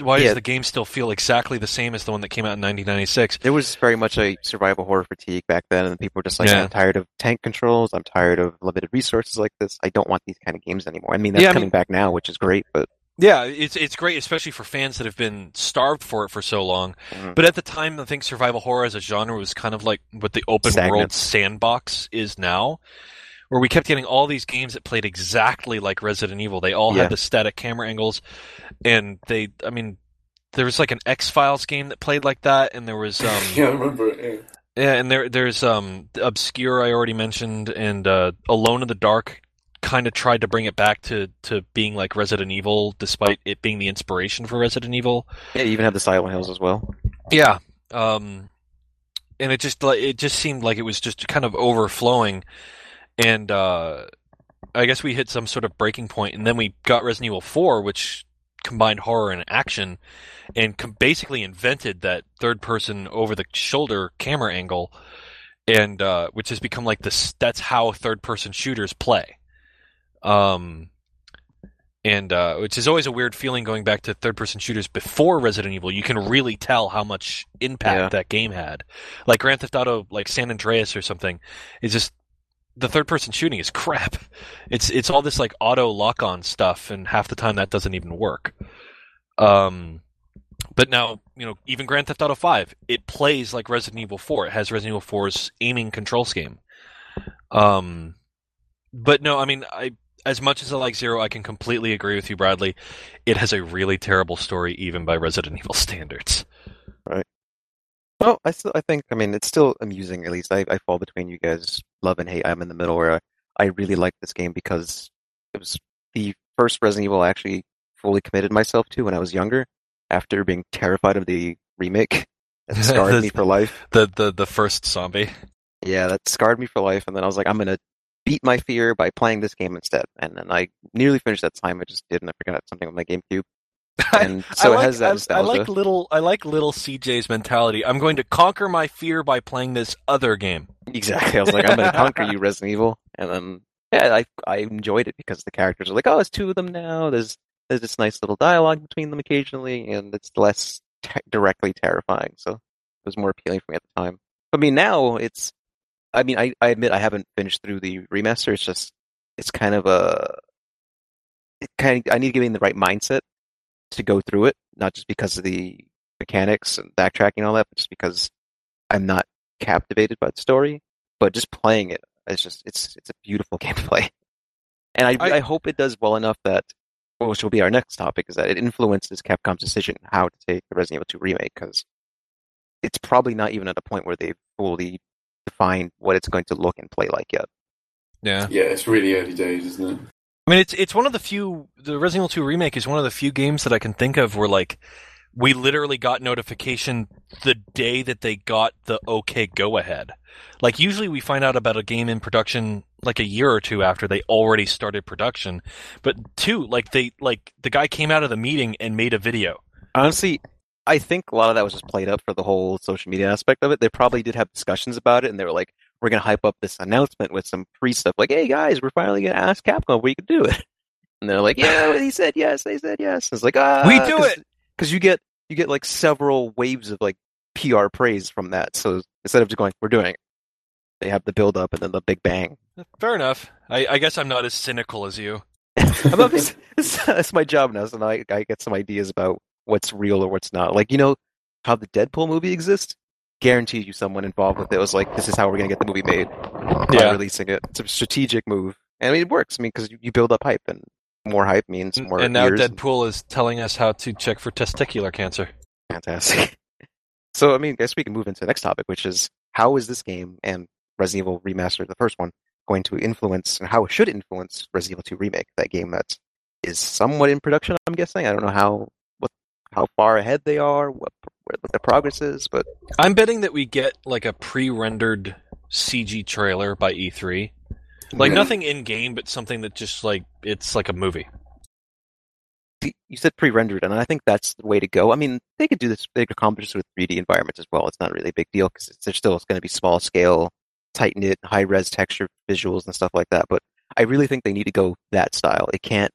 why Yeah. does the game still feel exactly the same as the one that came out in 1996 There was very much a survival horror fatigue back then, and people were just like, Yeah. I'm tired of tank controls. I'm tired of limited resources like this. I don't want these kind of games anymore. I mean, that's Yeah, I coming mean- back now, which is great, but Yeah, it's it's great, especially for fans that have been starved for it for so long. Mhm. But at the time, I think survival horror as a genre was kind of like what the open Stagnant. world sandbox is now, where we kept getting all these games that played exactly like Resident Evil. They all Yeah. had the static camera angles, and they, I mean, there was like an X Files game that played like that, and there was um, [laughs] yeah, I remember it. Yeah. yeah, and there there's um obscure I already mentioned, and uh, Alone in the Dark kind of tried to bring it back to to being like Resident Evil, despite it being the inspiration for Resident Evil. yeah, you even had the Silent Hills as well. Yeah, um, and it just like it just seemed like it was just kind of overflowing, and uh, I guess we hit some sort of breaking point, and then we got Resident Evil Four, which combined horror and action, and com- basically invented that third person over the shoulder camera angle, and uh, which has become like this. That's how third person shooters play. Um, and uh, which is always a weird feeling going back to third person shooters before Resident Evil. You can really tell how much impact Yeah. that game had. Like Grand Theft Auto, like San Andreas or something, is just the third person shooting is [laughs] crap. It's it's all this like auto lock on stuff, and half the time that doesn't even work. Um, but now you know even Grand Theft Auto Five, it plays like Resident Evil Four. It has Resident Evil 4's aiming control scheme. Um, but no, I mean I as much as I like Zero, I can completely agree with you, Bradley. It has a really terrible story, even by Resident Evil standards. Right. Well, I still, I think, I mean, it's still amusing. At least I, I fall between you guys, love and hate. I'm in the middle where I, I really like this game because it was the first Resident Evil I actually fully committed myself to when I was younger, after being terrified of the remake. [laughs] That scarred me for life. The the the first zombie. Yeah, that scarred me for life. And then I was like, I'm gonna beat my fear by playing this game instead. And then I nearly finished that time. I just didn't. I forgot something on my GameCube. [laughs] And so I it like, has that I, I like little I like little CJ's mentality. I'm going to conquer my fear by playing this other game. Exactly. I was like, I'm gonna conquer you, Resident Evil. And then yeah, I I enjoyed it because the characters are like, oh, it's two of them now. There's there's this nice little dialogue between them occasionally, and it's less te- directly terrifying. So it was more appealing for me at the time. I mean, now it's. I mean, I, I admit I haven't finished through the remaster. It's just it's kind of a. It kind of, I need to get in the right mindset to go through it, not just because of the mechanics and backtracking and all that, but just because I'm not captivated by the story. But just playing it, it's just it's it's a beautiful [laughs] gameplay, and I I- I, hope it does well enough that, which will be our next topic, is that it influences Capcom's decision how to take the Resident Evil 2 remake because it's probably not even at a point where they've fully defined what it's going to look and play like yet. Yeah. Yeah, it's really early days, isn't it? I mean, it's it's one of the few. The Resident Evil 2 remake is one of the few games that I can think of where like we literally got notification the day that they got the okay go ahead. Like usually we find out about a game in production like a year or two after they already started production, but two like they like the guy came out of the meeting and made a video. Honestly, I think a lot of that was just played up for the whole social media aspect of it. They probably did have discussions about it, and they were like, "We're gonna hype up this announcement with some pre stuff, like, hey guys, we're finally gonna ask Capcom if we could do it." [laughs] And they're like, "Yeah, he said yes, they said yes." It's like, ah, We do it! because you get you get like several waves of like PR praise from that. So instead of just going, "We're doing it," they have the build up and then the big bang. Fair enough. I, I guess I'm not as cynical as you. [laughs] I'm not- [laughs] it's, it's, it's my job now, so now I, I get some ideas about what's real or what's not. Like you know how the Deadpool movie exists. Guarantee you, someone involved with it was like, "This is how we're gonna get the movie made." By Yeah. releasing it. It's a strategic move, and I mean it works. I mean because you, build up hype, and more hype means more. and now Deadpool is telling us how to check for testicular cancer. Fantastic. [laughs] So, I mean, I guess we can move into the next topic, which is how is this game and Resident Evil Remastered, the first one, going to influence, and how it should influence Resident Evil 2 Remake, that game that is somewhat in production, I'm guessing. I don't know how how far ahead they are, what, what the progress is, but I'm betting that we get like a pre-rendered CG trailer by E3. Like Yeah. nothing in game, but something that just like it's like a movie. you said pre-rendered, and I think that's the way to go. I mean, they could do this, they could accomplish this with 3D environments as well. It's not really a big deal because they're still going to be small scale, tight knit, high res texture visuals and stuff like that. But I really think they need to go that style. It can't,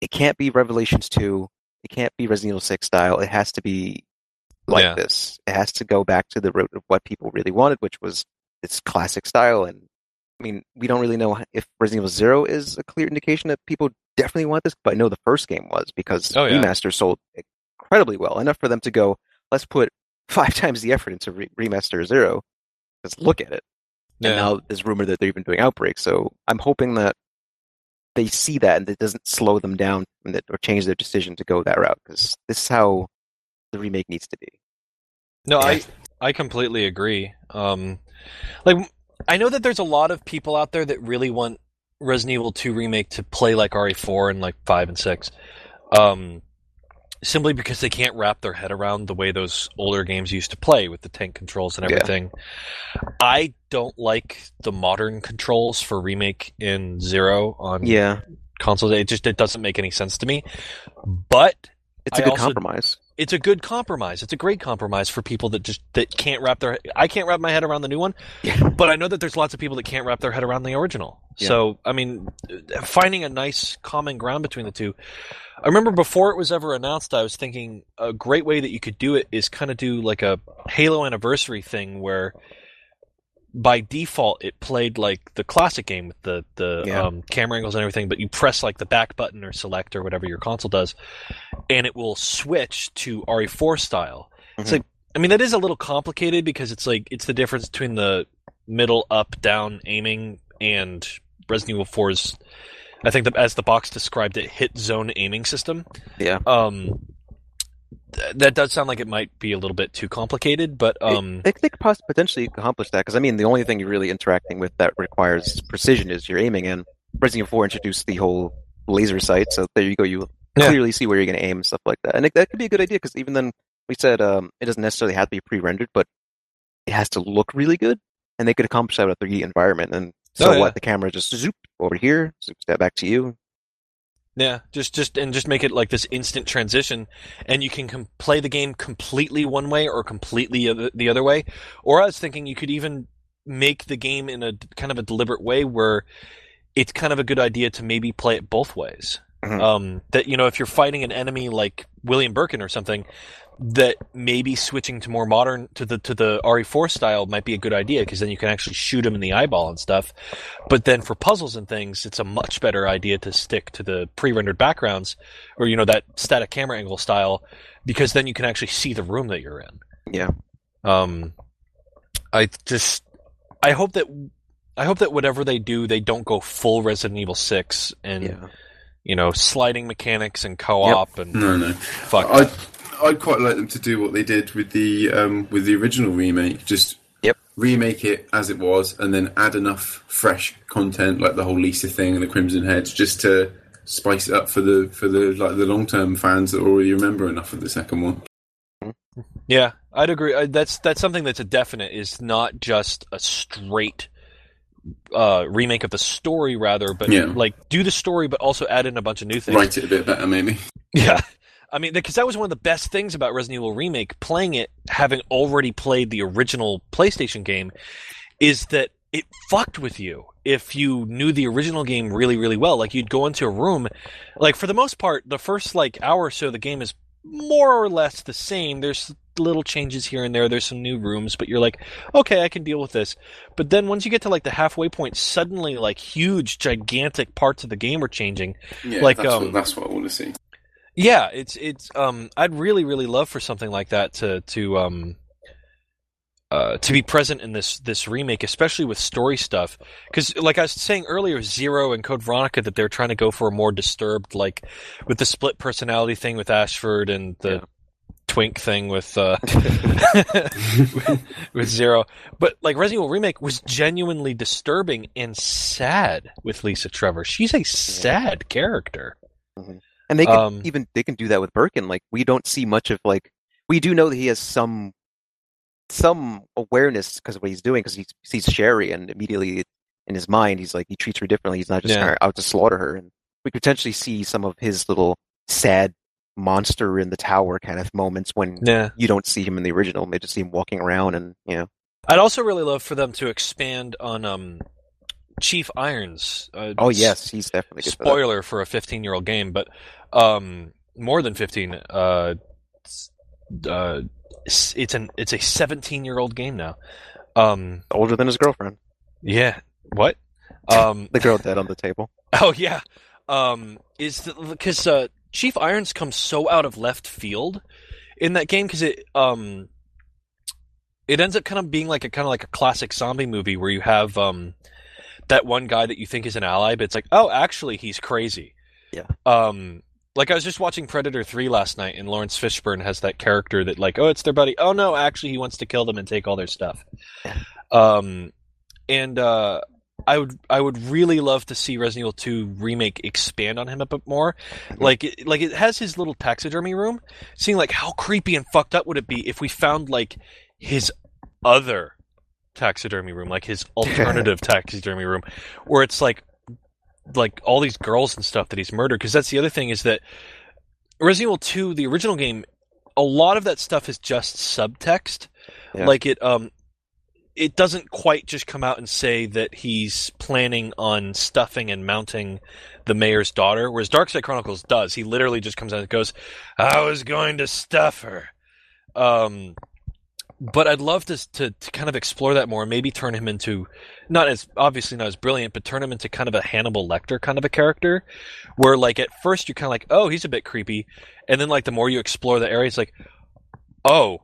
it can't be Revelations 2. It can't be Resident Evil 6 style. It has to be like Yeah. this. It has to go back to the root of what people really wanted, which was its classic style. And I mean, we don't really know if Resident Evil Zero is a clear indication that people definitely want this, but I know the first game was because Oh, yeah. remaster sold incredibly well, enough for them to go, let's put five [laughs] times the effort into re- remaster Zero. Let's look at it. And now there's rumor that they're even doing Outbreak. So I'm hoping that they see that and it doesn't slow them down or change their decision to go that route because this is how the remake needs to be. No, I I completely agree. Um, like I know that there's a lot of people out there that really want Resident Evil 2 remake to play like RE4 and like 5 and 6. Um, simply because they can't wrap their head around the way those older games used to play with the tank controls and Yeah. everything. I don't like the modern controls for remake in 0 on Yeah, consoles. It just it doesn't make any sense to me. But it's a I good also- compromise. It's a good compromise. It's a great compromise for people that just that can't wrap their. I can't wrap my head around the new one, Yeah. but I know that there's lots of people that can't wrap their head around the original. Yeah. So I mean, finding a nice common ground between the two. I remember before it was ever announced, I was thinking a great way that you could do it is kind of do like a Halo anniversary thing where. By default, it played like the classic game with the the Yeah. um, camera angles and everything, but you press like the back button or select or whatever your console does, and it will switch to RE4 style. It's Mhm. like I mean that is a little complicated because it's like it's the difference between the middle up down aiming and Resident Evil 4's I think that as the box described it hit zone aiming system. Yeah. Um th- that does sound like it might be a little bit too complicated, but um They, they could potentially accomplish that because I mean, the only thing you're really interacting with that requires precision is your aiming. And Resident Evil 4 introduced the whole laser sight, so there you go. You Yeah. clearly see where you're going to aim and stuff like that. And it, that could be a good idea because even then, we said um, it doesn't necessarily have to be pre-rendered, but it has to look really good, and they could accomplish that with a 3D environment. And so Oh, yeah. what? The camera just zoop over here, zoop that back to you. Yeah, just just and just make it like this instant transition, and you can com- play the game completely one way or completely other- the other way. Or I was thinking you could even make the game in a kind of a deliberate way where it's kind of a good idea to maybe play it both ways. Mhm. Um, that you know, if you're fighting an enemy like William Birkin or something, that maybe switching to more modern to the to the RE4 style might be a good idea because then you can actually shoot him in the eyeball and stuff. But then for puzzles and things, it's a much better idea to stick to the pre-rendered backgrounds or you know that static camera angle style because then you can actually see the room that you're in. Yeah. Um, I just I hope that I hope that whatever they do, they don't go full Resident Evil Six and Yeah. you know sliding mechanics and co-op and No, no. fuck. I'd I'd quite like them to do what they did with the um, with the original remake. Just Yep. remake it as it was, and then add enough fresh content like the whole Lisa thing and the Crimson Heads, just to spice it up for the for the like the long term fans that already remember enough of the second one. Yeah, I'd agree. That's that's something that's a definite. Is not just a straight uh, remake of the story, rather, but Yeah. like do the story, but also add in a bunch of new things. Write it a bit better, maybe. [laughs] Yeah. I mean, because that was one of the best things about Resident Evil Remake, playing it, having already played the original PlayStation game, is that it fucked with you if you knew the original game really, really well. Like, you'd go into a room, like, for the most part, the first, like, hour or so the game is more or less the same. There's little changes here and there. There's some new rooms, but you're like, okay, I can deal with this. But then once you get to, like, the halfway point, suddenly, like, huge, gigantic parts of the game are changing. Yeah, Like, that's, um, what, that's what I want to see. Yeah, it's it's um I'd really really love for something like that to to um uh to be present in this this remake, especially with story stuff. Cuz like I was saying earlier, Zero and Code Veronica that they're trying to go for a more disturbed like with the split personality thing with Ashford and the Yeah. twink thing with uh [laughs] [laughs] with Zero. But like Resident Evil Remake was genuinely disturbing and sad with Lisa Trevor. She's a sad character. And they can Um, even they can do that with Birkin. Like we don't see much of like we do know that he has some some awareness because of what he's doing because he sees Sherry and immediately in his mind he's like he treats her differently. He's not just Yeah. out to slaughter her. And we could potentially see some of his little sad monster in the tower kind of moments when Yeah. you don't see him in the original. They just see him walking around and you know I'd also really love for them to expand on um, Chief Irons. Uh, oh yes he's definitely good for spoiler for a 15 year old game, but um, more than 15. Uh, uh, s- it's an it's a 17 year old game now. Um, older than his girlfriend. yeah. What? Um, [laughs] The girl dead on the table. [laughs] Oh yeah, um, is because uh, Chief Irons comes so out of left field in that game because it um it ends up kind of being like a kind of like a classic zombie movie where you have um that one guy that you think is an ally, but it's like oh actually he's crazy. Yeah. Um. Like I was just watching Predator 3 last night and Laurence Fishburne has that character that like oh it's their buddy oh no actually he wants to kill them and take all their stuff. Um and uh I would I would really love to see Resident Evil 2 remake expand on him a bit more. Mhm. Like it, like it has his little taxidermy room. Seeing like how creepy and fucked up would it be if we found like his other taxidermy room, like his [laughs] alternative taxidermy room, where it's like like all these girls and stuff that he's murdered. Because that's the other thing is that Resident Evil 2, the original game, a lot of that stuff is just subtext. Yeah. Like it um it doesn't quite just come out and say that he's planning on stuffing and mounting the mayor's daughter, whereas Darkside Chronicles does. He literally just comes out and goes, "I was going to stuff her." Um, but I'd love to, to to kind of explore that more, and maybe turn him into not as obviously not as brilliant, but turn him into kind of a Hannibal Lecter kind of a character, where like at first you're kind of like, "Oh, he's a bit creepy," and then like the more you explore the area, it's like, "Oh."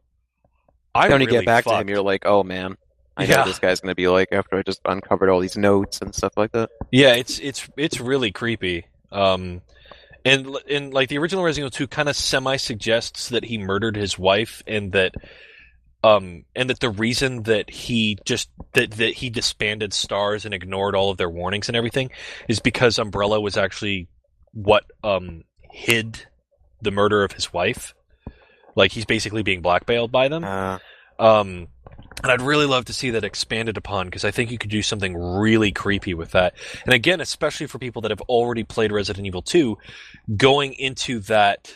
I'm when you really get back to him, you're like, oh man, I know Yeah. what this guy's going to be like after I just uncovered all these notes and stuff like that. Yeah, it's it's it's really creepy. Um, and and like the original Resident Evil 2 kind of semi suggests that he murdered his wife and that um and that the reason that he just that that he disbanded stars and ignored all of their warnings and everything is because Umbrella was actually what um hid the murder of his wife. Like he's basically being blackmailed by them. Uh, Um, and I'd really love to see that expanded upon because I think you could do something really creepy with that. And again, especially for people that have already played Resident Evil 2, going into that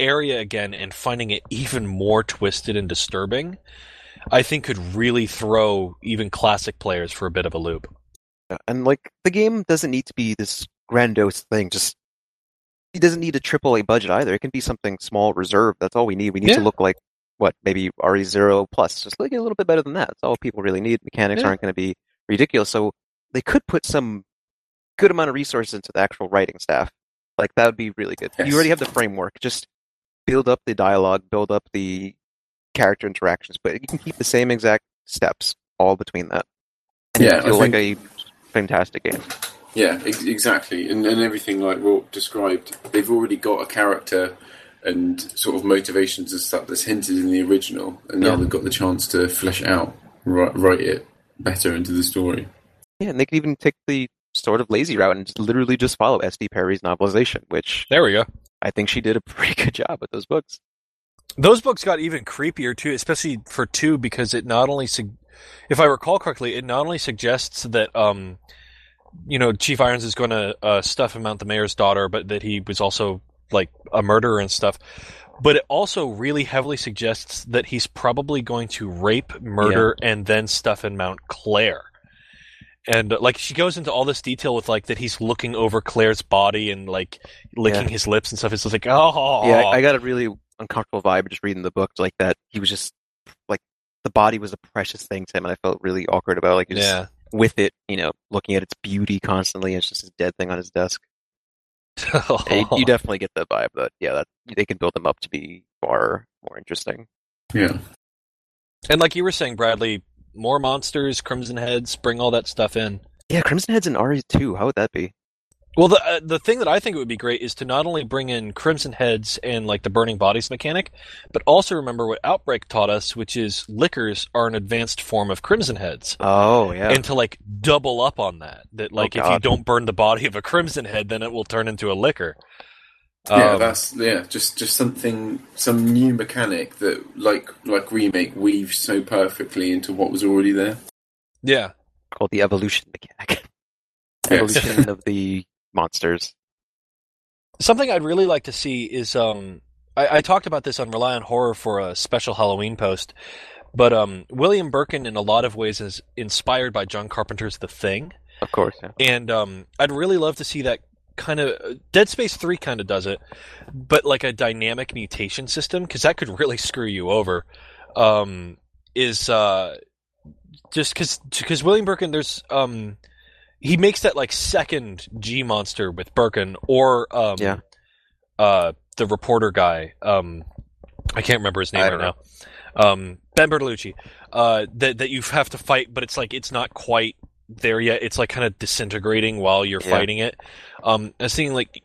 area again and finding it even more twisted and disturbing, I think could really throw even classic players for a bit of a loop. and like the game doesn't need to be this grandiose thing. Just it doesn't need a triple A budget either. It can be something small, reserved. That's all we need. We need to look like what maybe RE zero plus, just look a little bit better than that. That's all people really need. Mechanics Yeah. aren't going to be ridiculous, so they could put some good amount of resources into the actual writing staff. Like that would be really good. Yes. You already have the framework. Just build up the dialogue, build up the character interactions, but you can keep the same exact steps all between that. And Yeah, I it'll like a fantastic game. Yeah, ex- exactly, and and everything like Rourke described, they've already got a character and sort of motivations and stuff that's hinted in the original, and now Yeah. they've got the chance to flesh it out, write, write it better into the story. Yeah, and they could even take the sort of lazy route and just literally just follow S.D. Perry's novelization, which There we go. I think she did a [laughs] pretty good job with those books. Those books got even creepier too, especially for two, because it not only, sug- if I recall correctly, it not only suggests that, um, you know, Chief Irons is going to uh, stuff and mount the mayor's daughter, but that he was also like a murderer and stuff. But it also really heavily suggests that he's probably going to rape, murder, and then stuff and mount Claire. And like she goes into all this detail with like that he's looking over Claire's body and like licking Yeah. his lips and stuff. It's just like oh Yeah, I, I got a really uncomfortable vibe just reading the book, like that he was just like the body was a precious thing to him, and I felt really awkward about like just yeah. with it, you know, looking at its beauty constantly. And it's just a dead thing on his desk. [laughs] And you, you definitely get the vibe that yeah, that they can build them up to be far more interesting. Yeah, And like you were saying, Bradley, more monsters, Crimson Heads, bring all that stuff in. Yeah, Crimson Head's in RE two. How would that be? Well, the uh, the thing that I think it would be great is to not only bring in Crimson Heads and like the burning bodies mechanic, but also remember what Outbreak taught us, which is lickers are an advanced form of Crimson Heads. Oh yeah, And to like double up on that, that like if you don't burn the body of a Crimson Head, then it will turn into a licker. Yeah, Um, that's yeah, just just something, some new mechanic that like like remake weaves so perfectly into what was already there. yeah. called the evolution mechanic. Yes. Evolution [laughs] of the monsters. Something I'd really like to see is um I, I talked about this on Rely on Horror for a special Halloween post, but um William Birkin in a lot of ways is inspired by John Carpenter's The Thing. Of course, yeah. And um I'd really love to see that kind of Dead Space 3 kind of does it, but like a dynamic mutation system cuz that could really screw you over. Um is uh just cuz cuz William Birkin there's um he makes that like second G monster with Birkin or um Yeah. uh the reporter guy um I can't remember his name right don't now. Um Ben Bertolucci. Uh that that you have to fight but it's like it's not quite there yet. It's like kind of disintegrating while you're Yeah. fighting it. Um I was thinking like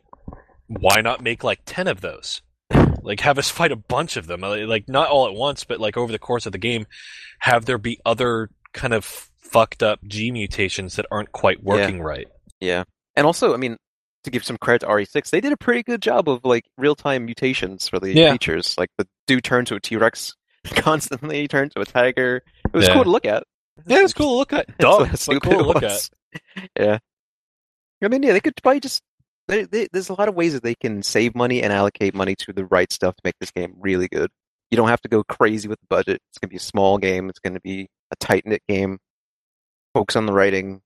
why not make like 10 of those? [laughs] Like have us fight a bunch of them. Like not all at once but like over the course of the game have there be other kind of fucked up G mutations that aren't quite working right. Yeah. And also, I mean, to give some credit to RE6, they did a pretty good job of like real time mutations for the Yeah. features. Like the dude turned to a T Rex [laughs] constantly, turned to a tiger. It was Yeah. cool to look at. Yeah, it's [laughs] cool to look at. Dumb, but cool to look at. [laughs] Yeah. I mean, yeah, they could probably just. They, they, there's a lot of ways that they can save money and allocate money to the right stuff to make this game really good. You don't have to go crazy with the budget. It's going to be a small game. It's going to be a tight knit game. Focus on the writing.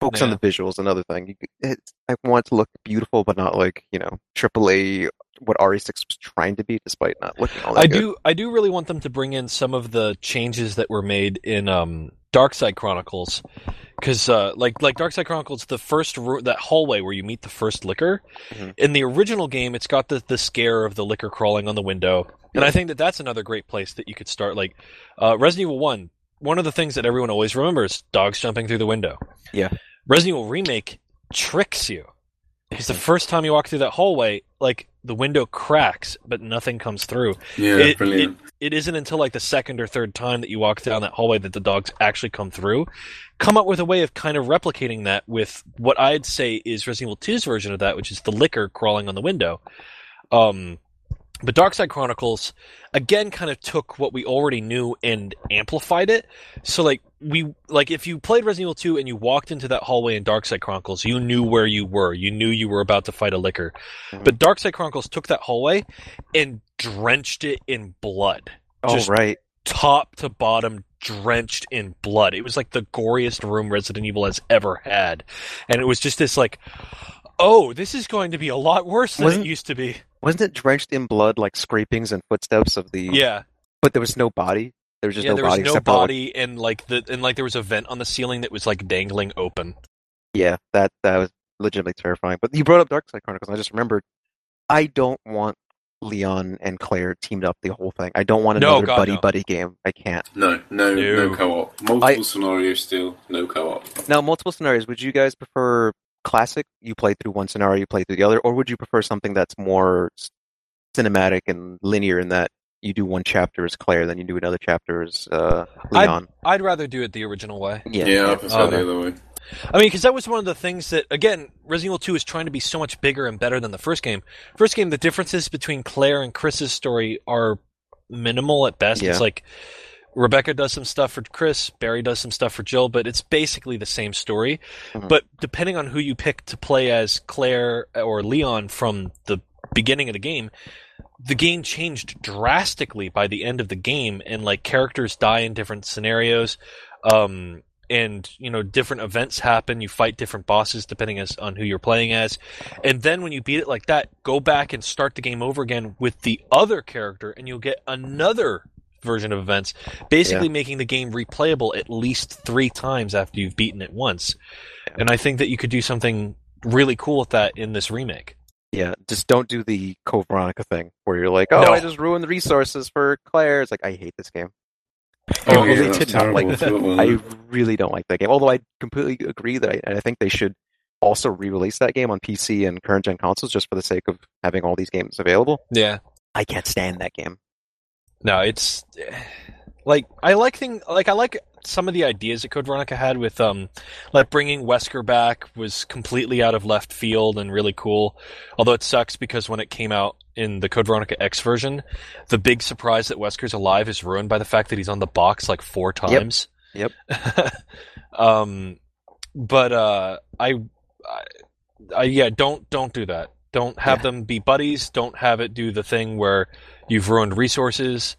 Focus on the visuals. Another thing. You, it's, I want it to look beautiful, but not like you know AAA what RE6 was trying to be, despite not looking all that I good. do I do really want them to bring in some of the changes that were made in um Dark Side Chronicles cuz uh like like Dark Side Chronicles the first ro- that hallway where you meet the first licker Mhm. in the original game it's got the the scare of the licker crawling on the window and I think that that's another great place that you could start like uh Resident Evil 1 one of the things that everyone always remembers dogs jumping through the window. Yeah. Resident Evil Remake tricks you. Because the first time you walk through that hallway, like the window cracks, but nothing comes through. Yeah, It- brilliant. It isn't until like the second or third time that you walk down that hallway that the dogs actually come through. Come up with a way of kind of replicating that with what I'd say is Resident Evil 2's version of that, which is the licker crawling on the window. Um, But Darkside Chronicles again kind of took what we already knew and amplified it. So like we like if you played Resident Evil 2 and you walked into that hallway in Darkside Chronicles, you knew where you were. You knew you were about to fight a licker. Mhm. But Darkside Chronicles took that hallway and drenched it in blood. Oh Just- right. Top to bottom drenched in blood. It was like the goriest room Resident Evil has ever had. And it was just this like oh, this is going to be a lot worse than Wasn't- it used to be. Wasn't it drenched in blood like scrapings and footsteps of the Yeah. but there was no body? There was just yeah, no there was body no except for, like, body, and like the and like there was a vent on the ceiling that was like dangling open. Yeah, that that was legitimately terrifying. But you brought up Darkside Chronicles, and I just remembered I don't want Leon and Claire teamed up the whole thing. I don't want No, another God, buddy no. buddy game. I can't. No, no, no, No. co-op. Multiple I- scenarios still, no co-op. Now, multiple scenarios. Would you guys prefer classic? You play through one scenario, you play through the other, or would you prefer something that's more cinematic and linear in that you do one chapter as Claire, then you do another chapter as uh, Leon? I'd rather do it the original way. yeah, Yeah, I prefer Okay. the other way. I mean, because that was one of the things that, again, Resident Evil 2 is trying to be so much bigger and better than the first game. First game, the differences between Claire and Chris's story are minimal at best. Yeah. It's like Rebecca does some stuff for Chris, Barry does some stuff for Jill, but it's basically the same story. Mhm. But depending on who you pick to play as Claire or Leon from the beginning of the game, the game changed drastically by the end of the game, and like characters die in different scenarios. Um, and you know different events happen you fight different bosses depending as on who you're playing as and then when you beat it like that go back and start the game over again with the other character and you'll get another version of events basically making the game replayable at least three times after you've beaten it once and i think that you could do something really cool with that in this remake Yeah, just don't do the Code Veronica thing where you're like, oh, No. I just ruined the resources for Claire. It's like I hate this game. Oh, I yeah, really that's did not like terrible. that. I really don't like that game. Although I completely agree that I, and I think they should also re-release that game on PC and current gen consoles just for the sake of having all these games available. yeah I can't stand that game. No, it's like I like thing like I like some of the ideas that Code Veronica had with um like bringing Wesker back was completely out of left field and really cool. Although it sucks because when it came out in the Code Veronica X version, the big surprise that Wesker's alive is ruined by the fact that he's on the box like four times. Yep. [laughs] um but uh I, I I yeah, don't don't do that. Don't have Yeah. them be buddies. Don't have it do the thing where you've ruined resources.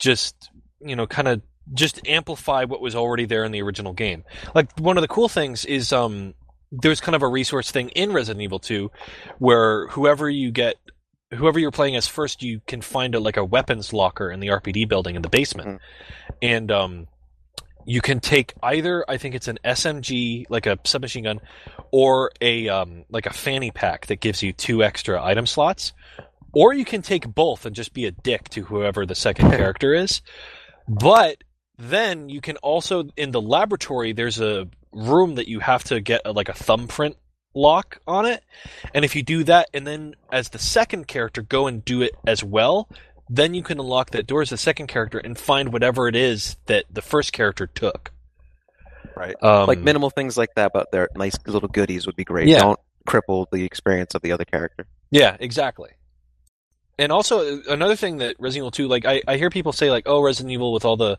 Just you know, kind of just amplify what was already there in the original game. Like one of the cool things is um there's kind of a resource thing in Resident Evil 2 where whoever you get whoever you're playing as first you can find a like a weapons locker in the RPD building in the basement. Mhm. And um you can take either I think it's an SMG like a submachine gun or a um like a fanny pack that gives you two extra item slots or you can take both and just be a dick to whoever the second [laughs] character is. But then you can also in the laboratory there's a room that you have to get a, like a thumbprint lock on it. And if you do that and then as the second character go and do it as well, then you can unlock that door as the second character and find whatever it is that the first character took. Right. Um, like minimal things like that, but they're nice little goodies would be great. Yeah. Don't cripple the experience of the other character. Yeah, exactly. And also another thing that Resident Evil 2, like I, I hear people say like, oh, Resident Evil with all the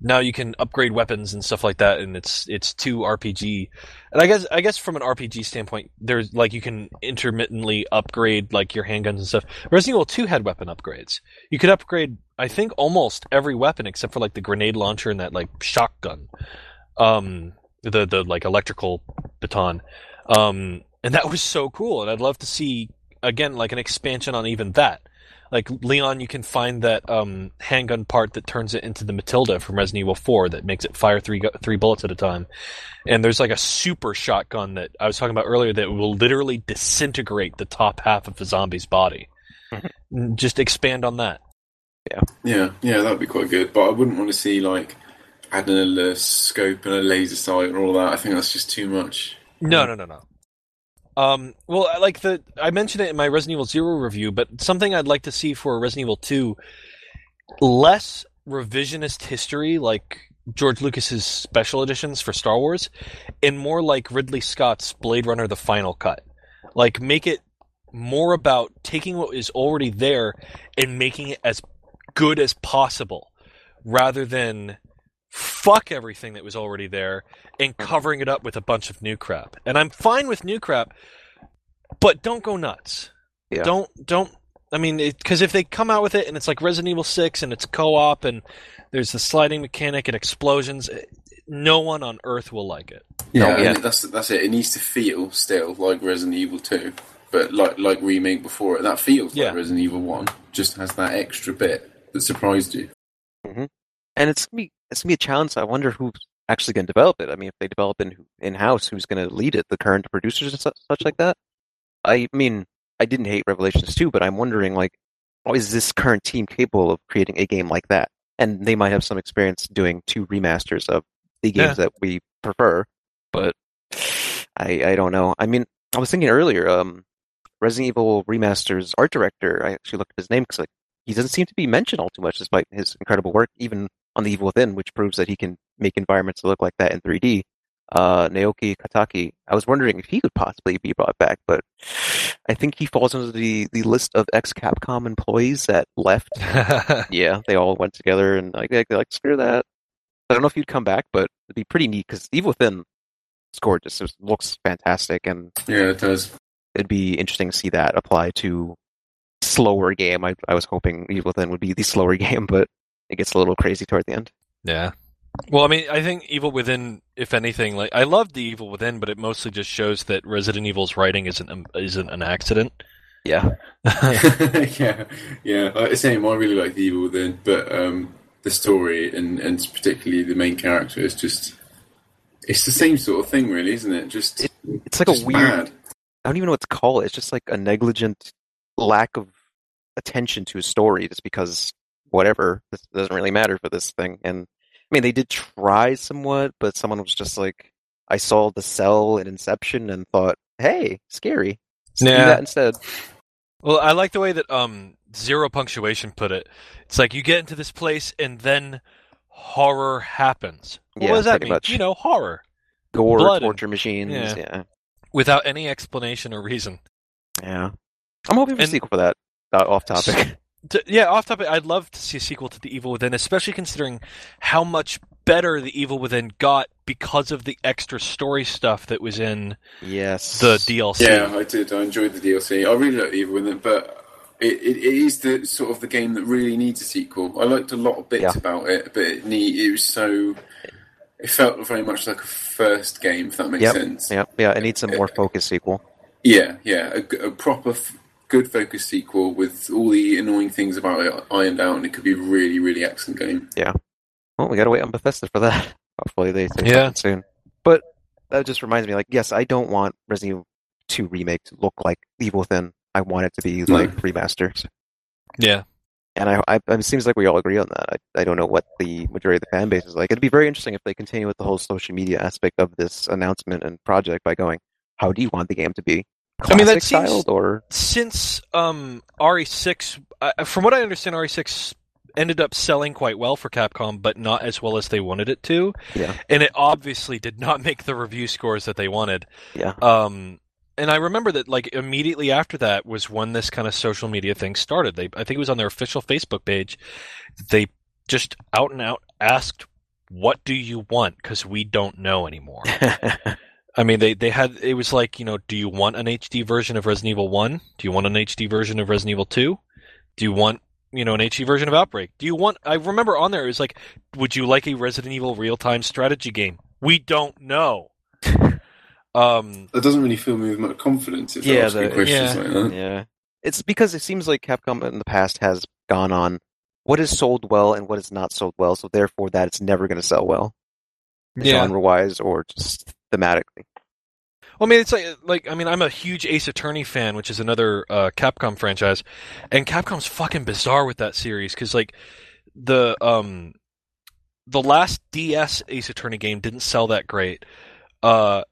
now you can upgrade weapons and stuff like that, and it's it's too RPG. And I guess I guess from an RPG standpoint, there's like you can intermittently upgrade like your handguns and stuff. Resident Evil 2 had weapon upgrades. You could upgrade, I think, almost every weapon except for like the grenade launcher and that like shotgun, um, the the like electrical baton, um, and that was so cool. And I'd love to see again like an expansion on even that. Like Leon, you can find that um, handgun part that turns it into the Matilda from Resident Evil 4 that makes it fire three three bullets at a time. And there's like a super shotgun that I was talking about earlier that will literally disintegrate the top half of a zombie's body. [laughs] Just expand on that. Yeah, yeah, yeah. that'd be quite good. But I wouldn't want to see like adding a scope and a laser sight and all that. I think that's just too much. No, no, no, no. Um, well, like the I mentioned it in my Resident Evil Zero review, but something I'd like to see for Resident Evil Two, less revisionist history like George Lucas's special editions for Star Wars, and more like Ridley Scott's Blade Runner: The Final Cut. Like, make it more about taking what is already there and making it as good as possible rather than fuck everything that was already there and covering it up with a bunch of new crap. And I'm fine with new crap, but don't go nuts. Yeah. Don't don't I mean, because if they come out with it and it's like Resident Evil Six and it's co-op and there's the sliding mechanic and explosions, eh, no one on Earth will like it. Yeah, Oh, yeah. that's that's it. It needs to feel still like Resident Evil Two, but like like remake before it. That feels Yeah. like Resident Evil One. Just has that extra bit that surprised you. And it's gonna be it's gonna be a challenge. I wonder who's actually gonna develop it. I mean, if they develop in in house, who's gonna lead it? The current producers and such, such like that. I mean, I didn't hate Revelations 2, but I'm wondering like, oh, is this current team capable of creating a game like that? And they might have some experience doing two remasters of the games that we prefer, but I I don't know. I mean, I was thinking earlier, um, Resident Evil remasters art director. I actually looked at his name because like he doesn't seem to be mentioned all too much, despite his incredible work, even on The Evil Within, which proves that he can make environments that look like that in 3D. Uh, Naoki Katakai. I was wondering if he could possibly be brought back, but I think he falls under the, the list of ex Capcom employees that left. [laughs] Yeah, they all went together and like they're like screw that. I don't know if he'd come back, but it'd be pretty neat because Evil Within is gorgeous. It looks fantastic, and Yeah, it does. it'd be interesting to see that apply to slower game. I, I was hoping Evil Within would be the slower [laughs] game, but it gets a little crazy toward the end. Yeah. Well, I mean, I think Evil Within, if anything, like I love the Evil Within, but it mostly just shows that Resident Evil's writing isn't um, isn't an accident. Yeah, [laughs] [laughs] yeah, yeah. Like the same. I really like the Evil Within, but um, the story and and particularly the main character is just. It's the same sort of thing, really, isn't it? Just, It- it's like just a weird. bad. I don't even know what to call it. It's just like a negligent lack of attention to a story, just because whatever this doesn't really matter for this thing. And I mean, they did try somewhat, but someone was just like, I saw the cell in Inception and thought, hey, scary. Let's do that instead. Well, I like the way that um zero punctuation put it. It's like you get into this place and then horror happens. Well, Yeah, what does that mean? much. You know, horror Gore, Blood and- torture machines. yeah. yeah. without any explanation or reason. Yeah. I'm hoping for a sequel for that. Uh, off topic. [laughs] To, yeah, off topic, I'd love to see a sequel to The Evil Within, especially considering how much better The Evil Within got because of the extra story stuff that was in yes. the DLC. Yeah, I did. I enjoyed the DLC. I really like Evil Within, but it, it, it is the sort of the game that really needs a sequel. I liked a lot of bits Yeah. about it, but it need it was so. It felt very much like a first game, if that makes Yep. sense. Yeah, yeah, it needs a more uh, focused sequel. Yeah, yeah, A proper, f- good focused sequel with all the annoying things about it ironed out, and it could be a really, really excellent game. Yeah. Well, we gotta wait on Bethesda for that. [laughs] Hopefully they say Yeah. soon. But that just reminds me, like, yes, I don't want Resident Evil 2 remake to look like Evil Within. I want it to be No. like remasters. Yeah. And I, I, it seems like we all agree on that. I, I don't know what the majority of the fan base is like. It'd be very interesting if they continue with the whole social media aspect of this announcement and project by going, how do you want the game to be? I mean, that seems- styled or Since um, RE6, uh, from what I understand, RE6 ended up selling quite well for Capcom, but not as well as they wanted it to. Yeah. And it obviously did not [laughs] make the review scores that they wanted. yeah, Um, and I remember that like immediately after that was when this kind of social media thing started. They, I think it was on their official Facebook page. They just out and out asked, "What do you want?" Because we don't know anymore. [laughs] I mean, they they had it was like you know, do you want an HD version of Resident Evil One? Do you want an HD version of Resident Evil Two? Do you want you know an HD version of Outbreak? Do you want? I remember on there it was like, would you like a Resident Evil real time strategy game? We don't know. [laughs] Um, That doesn't really fill me with much confidence if Yeah, they're the- questions yeah. like that. yeah. It's because it seems like Capcom in the past has gone on what is sold well and what is not sold well, so therefore that it's never going to sell well, yeah. genre wise or just thematically. Well, I mean, it's like, like I mean, I'm a huge Ace Attorney fan, which is another uh, Capcom franchise, and Capcom's fucking bizarre with that series because like the um the last DS Ace Attorney game didn't sell that great, uh,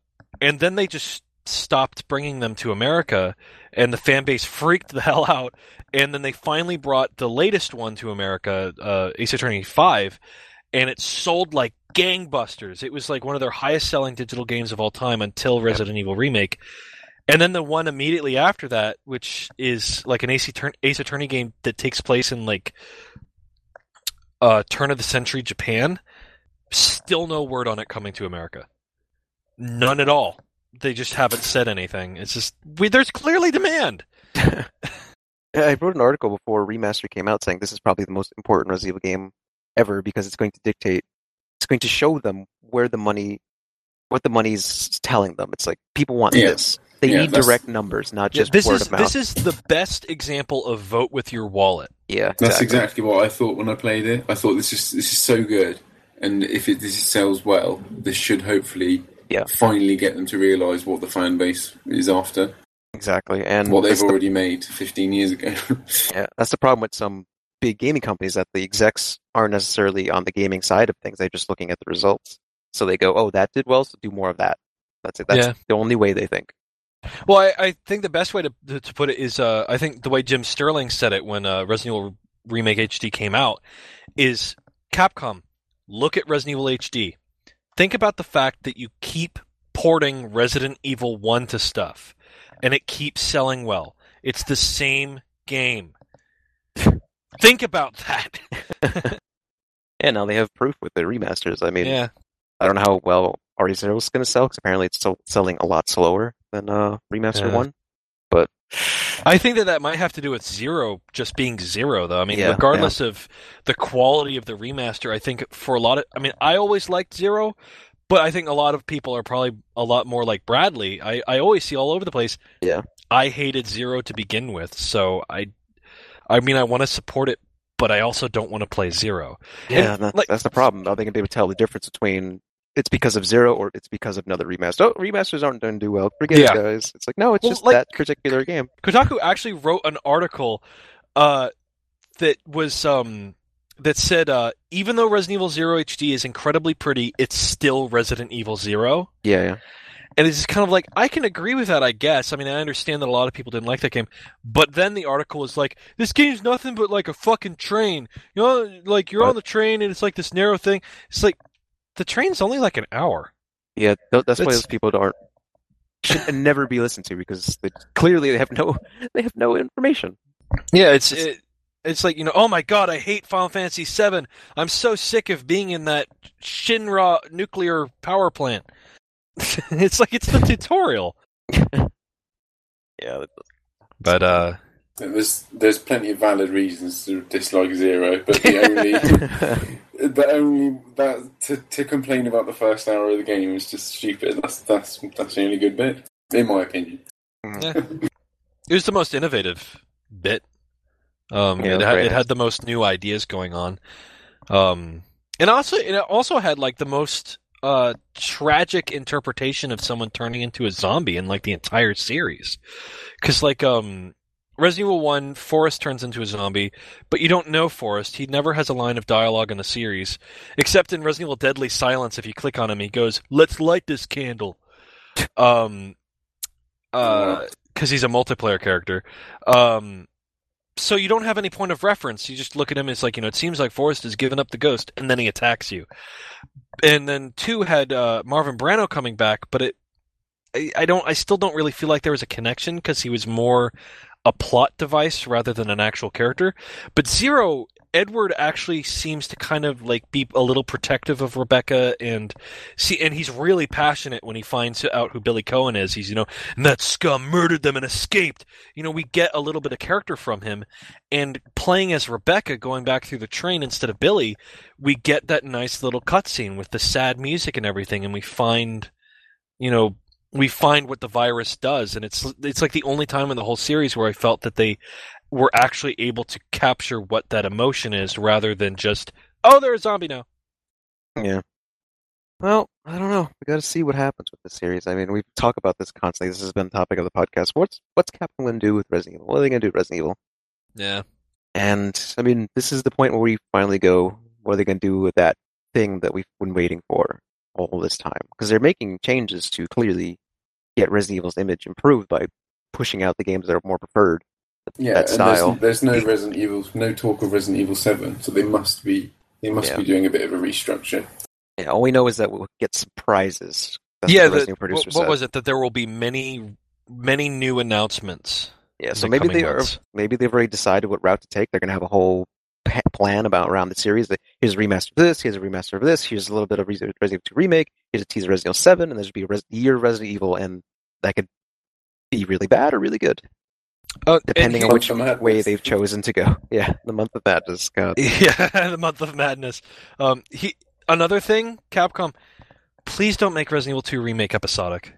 and then they just stopped bringing them to America, and the fan base freaked the [laughs] hell out, and then they finally brought the latest one to America, uh, Ace Attorney Five, and it sold like gangbusters. It was like one of their highest selling digital games of all time until Resident Evil Remake. And then the one immediately after that, which is like an Ace, Attorney, Ace Attorney game that takes place in like uh, turn of the century Japan, still no word on it coming to America. None at all. They just haven't said anything. It's just we, there's clearly demand. [laughs] [laughs] I wrote an article before Remaster came out saying this is probably the most important Resident Evil game ever because it's going to dictate, it's going to show them where the money, what the money's telling them. It's like people want Yeah. this. They Yeah, need that's- direct numbers, not Yeah, just this word is of mouth. this is the best example of vote with your wallet. yeah, That's exactly what I thought when I played it. I thought this is this is so good, and if it this sells well, this should hopefully Yeah. finally get them to realise what the fan base is after, exactly. And what they've that's the, already made 15 years ago. [laughs] yeah, that's the problem with some big gaming companies that the execs aren't necessarily on the gaming side of things. They're just looking at the results. So they go, "Oh, that did well, so do more of that." That's it. That's Yeah. the only way they think. Well, I, I think the best way to to, put it is, uh, I think the way Jim Sterling said it when uh, Resident Evil Remake HD came out is Capcom. Look at Resident Evil HD. Think about the fact that you keep porting Resident Evil One to stuff, and it keeps selling well. It's the same game. Think about that. [laughs] Yeah, now they have proof with the remasters. I mean, yeah. I don't know how well RE0 is going to sell because apparently it's still selling a lot slower than uh, Remaster Yeah. 1. But I think that that might have to do with zero just being zero, though. I mean, Yeah, regardless of the quality of the remaster, I think for a lot of, I mean, I always liked zero, but I think a lot of people are probably a lot more like Bradley. I, I always see all over the place. Yeah. I hated zero to begin with, so I, I mean, I want to support it, but I also don't want to play zero. yeah, And, that's, like- that's the problem. They to be able to tell the difference between it's because of Zero or it's because of another remaster? Oh, remasters aren't going to do well. Forget Yeah. it, guys. It's like, no, it's Well, just like- that particular game. Kotaku actually wrote an article uh, that was um, that said uh, even though Resident Evil Zero HD is incredibly pretty, it's still Resident Evil Zero, Yeah, yeah. And it's just kind of like I can agree with that. I guess. I mean, I understand that a lot of people didn't like that game, but then the article is like, "This game's nothing but like a fucking train. You know, like you're on the train and it's like this narrow thing. It's like the train's only like an hour. Yeah, th- that's why those people aren't should never be listened to because they, clearly they have no they have no information. Yeah, it's it, it's like you know, oh my god, I hate Final Fantasy VII. I'm so sick of being in that Shinra nuclear power plant. [laughs] it's like it's the tutorial. [laughs] Yeah, [laughs] But uh, there's there's plenty of valid reasons to dislike Zero, but the only the only that to, to complain about the first hour of the game is just stupid. That's that's that's the only good bit, in my opinion. it was the most innovative bit. Um, Yeah, it, it had, it had the most new ideas going on. Um, and also it also had like the most uh tragic interpretation of someone turning into a zombie in like the entire series. Cuz like um Resident Evil 1 Forest turns into a zombie, but you don't know Forest. He never has a line of dialogue in the series except in Resident Evil Deadly Silence if you click on him he goes, "Let's light this candle." Um uh cuz he's a multiplayer character. Um so you don't have any point of reference. You just look at him. It's like you know. It seems like Forest has given up the ghost, and then he attacks you. And then two had uh, Marvin Branagh coming back, but it, I, I don't. I still don't really feel like there was a connection because he was more a plot device rather than an actual character. But Zero, Edward actually seems to kind of like be a little protective of Rebecca, and see, and he's really passionate when he finds out who Billy Coen is. He's you know, and that scum murdered them and escaped you know, we get a little bit of character from him. And playing as Rebecca, going back through the train instead of Billy, we get that nice little cutscene with the sad music and everything, and we find, you know, we find what the virus does, and it's it's like the only time in the whole series where I felt that they were actually able to capture what that emotion is, rather than just oh, they're a zombie now. Yeah. Well, I don't know. We got to see what happens with this series. I mean, we talk about this constantly. This has been the topic of the podcast. What's what's Capcom going to do with Resident Evil? What are they going to do with Resident Evil? Yeah, And I mean, this is the point where we finally go. What are they going to do with that thing that we've been waiting for all this time? Because they're making changes to clearly get Resident Evil's image improved by pushing out the games that are more preferred. Yeah, that and style. there's, there's no Resident Evil, no talk of Resident Evil Seven, so they must be they must Yeah. be doing a bit of a restructure. Yeah, all we know is that we'll get surprises. That's yeah. what the The, Resident what, what was it that there will be many many new announcements. Yeah, so the maybe coming they are. Maybe they've already decided what route to take. They're going to have a whole pa- plan about around the series. That Here's a remaster of this. Here's a remaster of this. Here's a little bit of Resident Evil 2 remake. Here's a teaser of Resident Evil 7, and there's be a Res- year of Resident Evil, and that could be really bad or really good, Uh, depending on which of way they've chosen to go. [laughs] Yeah, the month of madness. God. [laughs] Yeah, the month of madness. Um, he another thing, Capcom, please don't make Resident Evil 2 remake episodic.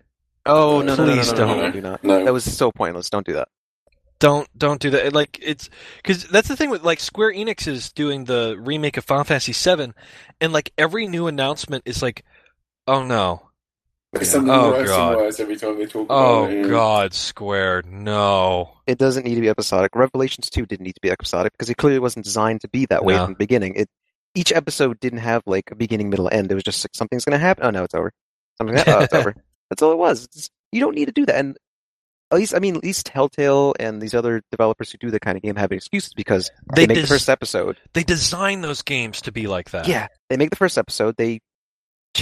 Oh no, no, no, no, Please no, no, no, don't. no, do not. No. That was so pointless. Don't do that. Don't don't do that. Like it's because that's the thing with like Square Enix is doing the remake of Final Fantasy VII, and like every new announcement is like, oh no, It's something Oh, worse God. and every time they talk oh about it. god, Square, no. It doesn't need to be episodic. Revelations 2 didn't need to be episodic because it clearly wasn't designed to be that way No. from the beginning. It each episode didn't have like a beginning, middle, end. It was just like, something's going to happen. Oh no, it's over. Something's gonna, oh, it's over. [laughs] That's all it was. It's- you don't need to do that. And at least, I mean, at least Telltale and these other developers who do that kind of game have excuses because they, They make des- the first episode. They design those games to be like that. Yeah, they make the first episode. They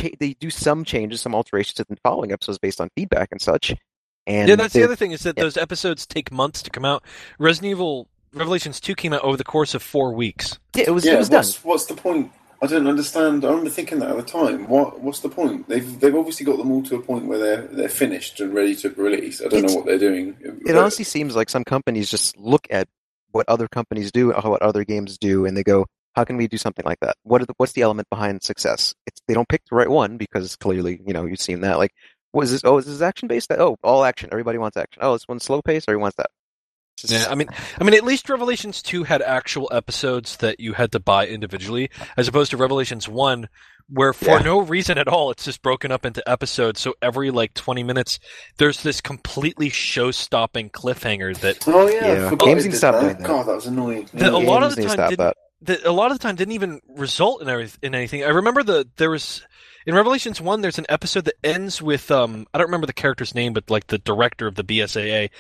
cha- they do some changes, some alterations to the following episodes based on feedback and such. And yeah. That's the other thing is that yeah. those episodes take months to come out. Resident Evil Revelations 2 came out over the course of four weeks. Yeah, it was Yeah, it was done. what's, what's the point? I don't understand. I remember thinking that at the time. What What's the point? They've they've obviously got them all to a point where they're they're finished and ready to release. I don't It's- know what they're doing. It But- honestly seems like some companies just look at what other companies do, what other games do, and they go, "How can we do something like that? What are the, what's the element behind success?" It's, they don't pick the right one because clearly, you know, you've seen that. Like, what is this? Oh, is this action based? Oh, all action. Everybody wants action. Oh, this one's slow pace. Everyone wants that. Just- Yeah, I mean, I mean, at least Revelations two had actual episodes that you had to buy individually, as opposed to Revelations one, where for Yeah. no reason at all, it's just broken up into episodes. So every like twenty minutes, there's this completely show-stopping cliffhanger that Oh yeah, Yeah, games it need to stop that. doing that. God, that was annoying. The- a lot of the time didn't- that. That a lot of the time didn't even result in every, in anything. I remember the there was in Revelations one. There's an episode that ends with um I don't remember the character's name, but like the director of the BSAA.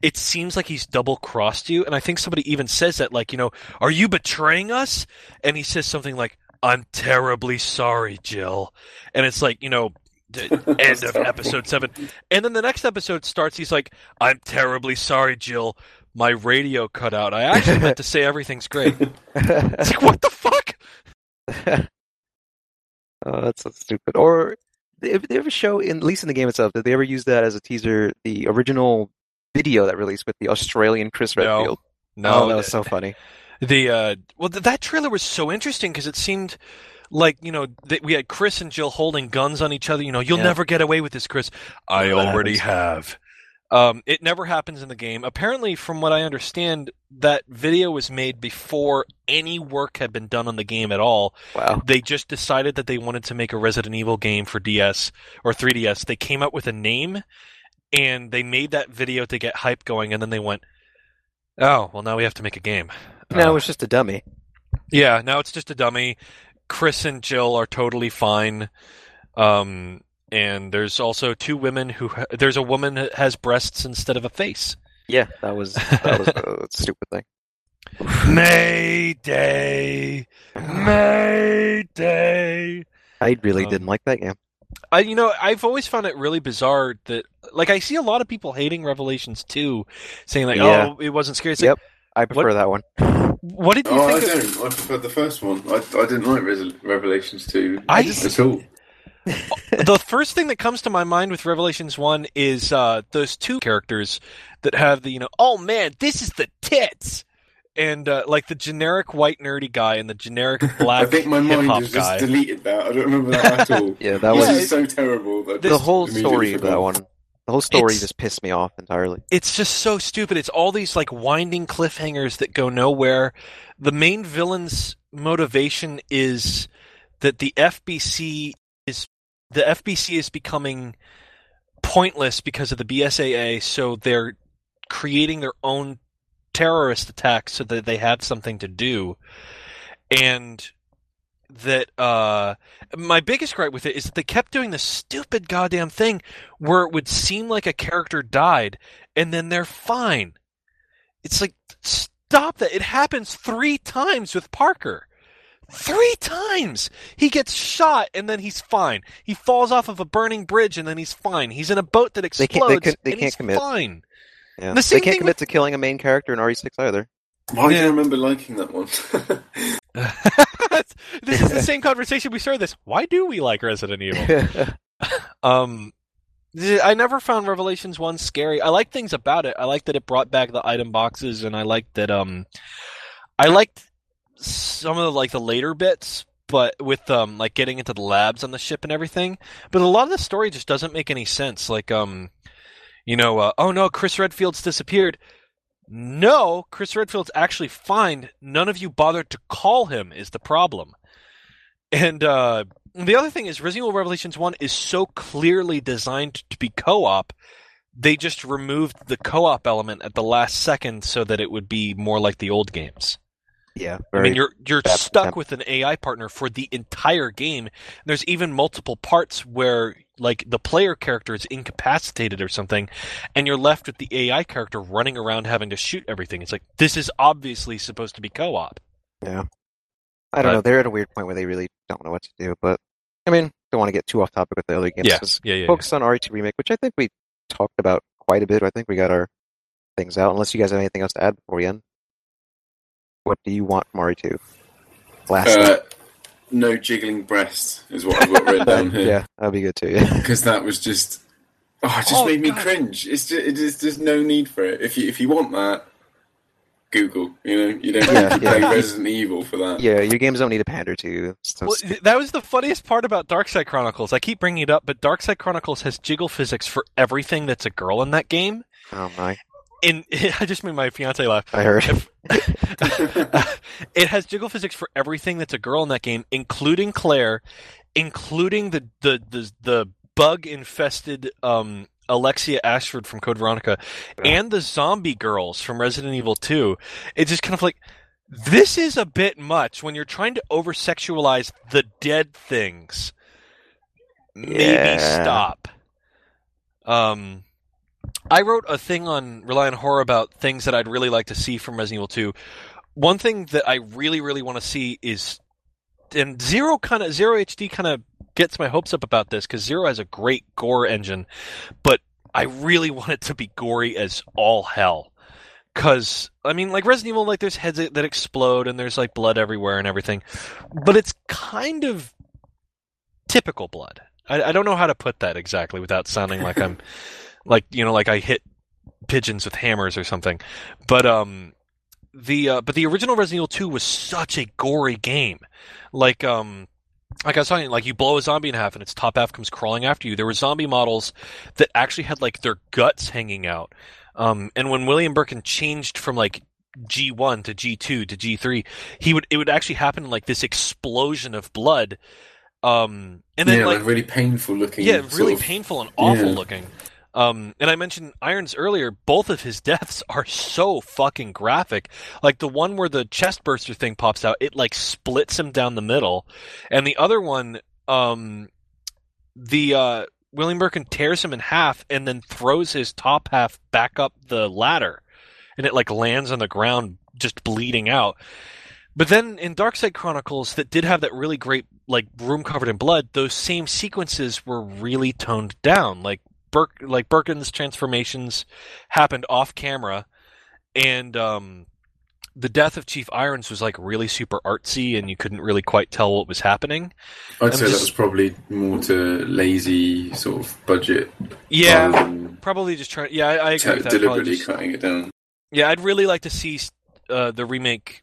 It seems like he's double crossed you, and I think somebody even says that like you know, are you betraying us? And he says something like, "I'm terribly sorry, Jill," and it's like you know. [laughs] End of episode seven, and then the next episode starts. He's like, "I'm terribly sorry, Jill. My radio cut out. I actually meant to say everything's great." It's like, what the fuck? [laughs] oh, that's so stupid. Or did they ever show, in, at least in the game itself, did they ever use that as a teaser? The original video that released with the Australian Chris. Redfield. No, oh, that was so funny. the uh, well, th- that trailer was so interesting because it seemed like you know that we had Chris and Jill holding guns on each other. You know, you'll Yeah. never get away with this, Chris. I already have. Um, it never happens in the game. Apparently, from what I understand, that video was made before any work had been done on the game at all. Wow. They just decided that they wanted to make a Resident Evil game for DS or 3DS. They came up with a name and they made that video to get hype going, and then they went, "Oh, well, now we have to make a game." No, Uh, it's just a dummy. yeah, now it's just a dummy. Chris and Jill are totally fine. Um, and there's also two women who ha- there's a woman that has breasts instead of a face. Yeah, that was that was a [laughs] stupid thing. Mayday, Mayday. I really Um, didn't like that game. I, you know, I've always found it really bizarre that, like, I see a lot of people hating Revelations 2, saying like, Yeah. "Oh, it wasn't scary." It's Yep. like, I prefer that one. what did you Oh, I think? of, don't. I preferred the first one. I, I didn't like Res- Revelations two I just, at all. The first thing that comes to my mind with Revelations 1 is uh, those two characters that have the, you know, oh man, this is the tits! And uh, like the generic white nerdy guy and the generic black. [laughs] I black think my mind hop has guy. just deleted that. I don't remember that at all. [laughs] Yeah, that This was is so terrible. That the whole story of that one. The whole story It's- just pissed me off entirely. it's just so stupid. It's all these like winding cliffhangers that go nowhere. The main villain's motivation is that the FBC is the FBC is becoming pointless because of the BSAA, so they're creating their own terrorist attacks so that they have something to do. And that uh my biggest gripe with it is that they kept doing this stupid goddamn thing where it would seem like a character died and then they're fine. It's like stop that. It happens 3 times with Parker. Three times he gets shot and then he's fine. He falls off of a burning bridge and then he's fine. He's in a boat that They can't- they explodes can- they and can't he's commit. fine. Yeah. The same they can't thing commit with- to killing a main character in RE6 either. Why do Yeah. I remember liking that one? [laughs] this is the same conversation we started this. Why do we like Resident Evil? [laughs] Um, I never found Revelations one scary. I like things about it. I like that it brought back the item boxes, and I like that. Um, I liked some of the like the later bits, but with um like getting into the labs on the ship and everything. But a lot of the story just doesn't make any sense. Like um, you know, uh, oh no, Chris Redfield's disappeared. No, Chris Redfield's actually fine. None of you bothered to call him is the problem. And uh, the other thing is Resident Evil Revelations 1 is so clearly designed to be co-op. They just removed the co-op element at the last second so that it would be more like the old games. Yeah, I mean, you're you're bad stuck with an AI partner for the entire game. There's even multiple parts where like the player character is incapacitated or something, and you're left with the AI character running around having to shoot everything. It's like this is obviously supposed to be co-op. Yeah. I don't But- know. They're at a weird point where they really don't know what to do. But I mean, don't want to get too off topic with the other games. Yeah, yeah, yeah. yeah. focus on RE2 remake, which I think we talked about quite a bit. I think we got our things out. Unless you guys have anything else to add before we end. What do you want from RE2? Last uh, no jiggling breasts is what I've got written [laughs] down here. yeah, that'd be good too. Yeah. because that was just oh, it just Oh, made me God. cringe. It's just, it is there's no need for it. If you if you want that, Google. You know, you don't Yeah, need to yeah. play Resident Evil for that. yeah, your games don't need to pander to. So Well, that was the funniest part about Darkside Chronicles. I keep bringing it up, but Darkside Chronicles has jiggle physics for everything that's a girl in that game. oh my, And [laughs] I just made my fiance laugh. I heard. [laughs] it has jiggle physics for everything that's a girl in that game, including Claire, including the the the, the bug infested um, Alexia Ashford from Code Veronica, Yeah. and the zombie girls from Resident Evil Two. It's just kind of like this is a bit much when you're trying to over sexualize the dead things. Maybe Yeah. stop. Um. I wrote a thing on Reliant Horror about things that I'd really like to see from Resident Evil 2. One thing that I really, really want to see is, and Zero kind of Zero HD kind of gets my hopes up about this because Zero has a great gore engine, but I really [laughs] want it to be gory as all hell. Because I mean, like Resident Evil, like there's heads that explode and there's like blood everywhere and everything, but it's kind of typical blood. I, I don't know how to put that exactly without sounding like I'm [laughs] like you know like I hit pigeons with hammers or something. But um the uh, but the original Resident Evil 2 was such a gory game. Like um like I was talking, like you blow a zombie in half and its top half comes crawling after you. There were zombie models that actually had like their guts hanging out. Um, and when William Birkin changed from like G1 to G2 to G3, he would it would actually happen in like this explosion of blood. Um, and then yeah, like like really painful looking. yeah, really of- painful and awful yeah. looking. Um, and I mentioned Irons earlier. Both of his [laughs] deaths are so fucking graphic. Like the one where the chest burster thing pops out, it like splits him down the middle, and the other one, um, the uh, William Birkin tears him in half and then throws his top half back up the ladder, and it like lands on the ground, just bleeding out. But then in Darkside Chronicles, that did have that really great like room covered in blood. Those same sequences were really toned down. Like Burke, like Birkin's transformations happened off camera, and um, the death of Chief Irons was like really super artsy, and you couldn't really quite tell what was happening. I'd say just- that was probably more to lazy sort of budget. Yeah, probably just trying. Yeah, I, I agree te- with that. Probably deliberately just- cutting it down. Yeah, I'd really like to see uh, the remake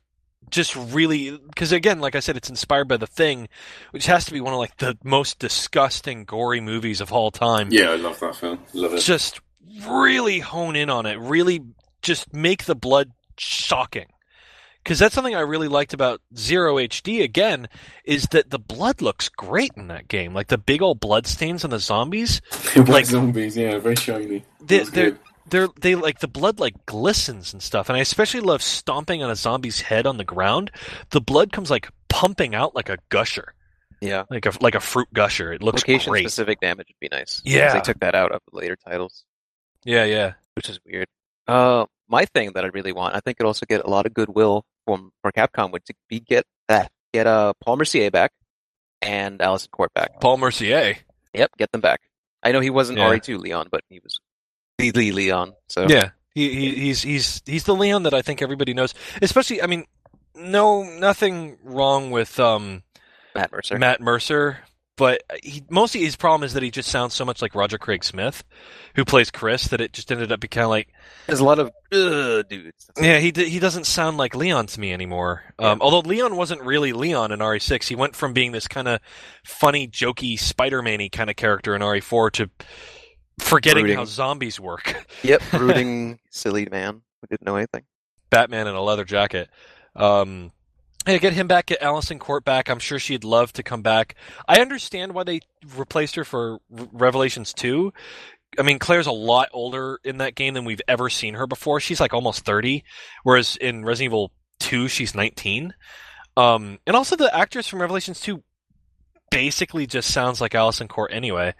just really because again, like I said, it's inspired by The Thing, which has to be one of like the most disgusting, gory movies of all time. Yeah, I love that film. Love it. Just really hone in on it. Really, just make the blood shocking. Because that's something I really liked about Zero HD again is that the blood looks great in that game. Like the big old blood stains on the zombies, [laughs] like zombies, yeah, very shiny. they, they're good. They're they like the blood like glistens and stuff and i especially love stomping on a zombie's head on the ground the blood comes like pumping out like a gusher Yeah. like a like a fruit gusher it looks Location great specific damage would be nice Yeah. They took that out of the later titles, yeah yeah which is weird. Uh, my thing that I really want, I think it'd also get a lot of goodwill from for Capcom would to be get that get uh, Paul Mercier back and Alyson Court back. Paul Mercier. Yep, get them back. I know he wasn't Yeah. RE2 Leon, but he was Lee Lee Leon. So Yeah, he, he he's he's he's the Leon that I think everybody knows. Especially, I mean, no, nothing wrong with um Matt Mercer. Matt Mercer, but he mostly his problem is that he just sounds so much like Roger Craig Smith, who plays Chris, that it just ended up becoming like There's a lot of uh, dudes. yeah, he he doesn't sound like Leon to me anymore. Um, although Leon wasn't really Leon in RE6, he went from being this kind of funny, jokey, Spider-Man-y kind of character in RE4 to forgetting Brooding. how zombies work. [laughs] Yep, brooding, silly man who didn't know anything. Batman in a leather jacket. Um, yeah, get him back, get Alyson Court back. I'm sure she'd love to come back. I understand why they replaced her for Re- Revelations 2. I mean, Claire's a lot older in that game than we've ever seen her before. She's like almost 30, whereas in Resident Evil 2, she's 19. Um, and also the actress from Revelations 2 basically just sounds like Alyson Court anyway.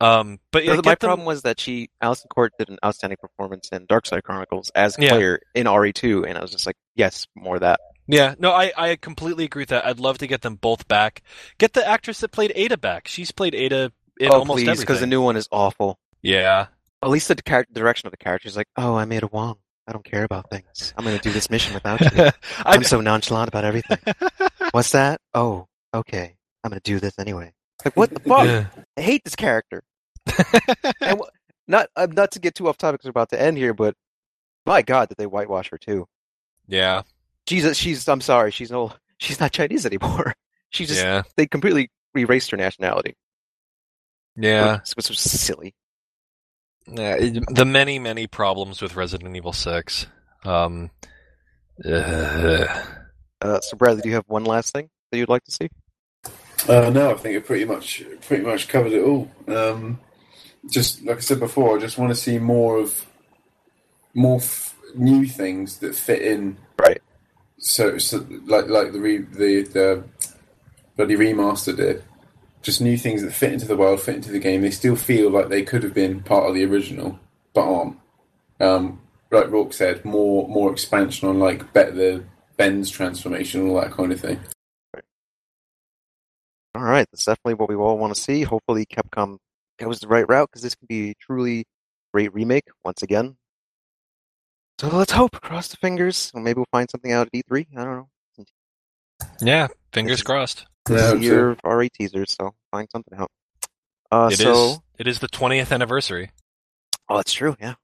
Um, but yeah, My get them- problem was that she, Alyson Court, did an outstanding performance in Darkside Chronicles as Yeah. Claire in RE2, and I was just like, yes, more of that. Yeah, no, I, I completely agree with that. I'd love to get them both back. Get the actress that played Ada back. She's played Ada in oh, almost please, everything. because the new one is awful. yeah, At least the direction of the character is like, oh, I made a Wong. I don't care about things. I'm going to do this mission without you. [laughs] I'm so nonchalant about everything. [laughs] What's that? Oh, okay. I'm going to do this anyway. Like, what the fuck? Yeah. I hate this character. [laughs] And not uh, not to get too off topic, 'cause we're about to end here, but my God, did they whitewash her too? yeah, Jesus, she's. I'm sorry, she's no. She's not Chinese anymore. [laughs] She just. yeah, They completely erased her nationality. yeah. which, which was silly. Yeah, the many, many problems with Resident Evil Six. Um, uh, [sighs] Uh, so, Bradley, do you have one last thing that you'd like to see? Uh, no, I think it pretty much pretty much covered it all. Um, just like I said before, I just want to see more of more f- new things that fit in. Right. So, so like like the re- the the bloody remaster did. Just new things that fit into the world, fit into the game. They still feel like they could have been part of the original, but aren't. Um, like Rourke said, more more expansion on like better the Ben's transformation, all that kind of thing. All right, that's definitely what we all want to see. Hopefully, Capcom goes the right route because this can be a truly great remake once again. So let's hope. Cross the fingers. Or maybe we'll find something out at E3. I don't know. yeah, fingers This is- crossed. This Yeah, I is hope so. your RA teasers, so find something out. Uh, It is. so, It is the twentieth anniversary. oh, that's true. Yeah.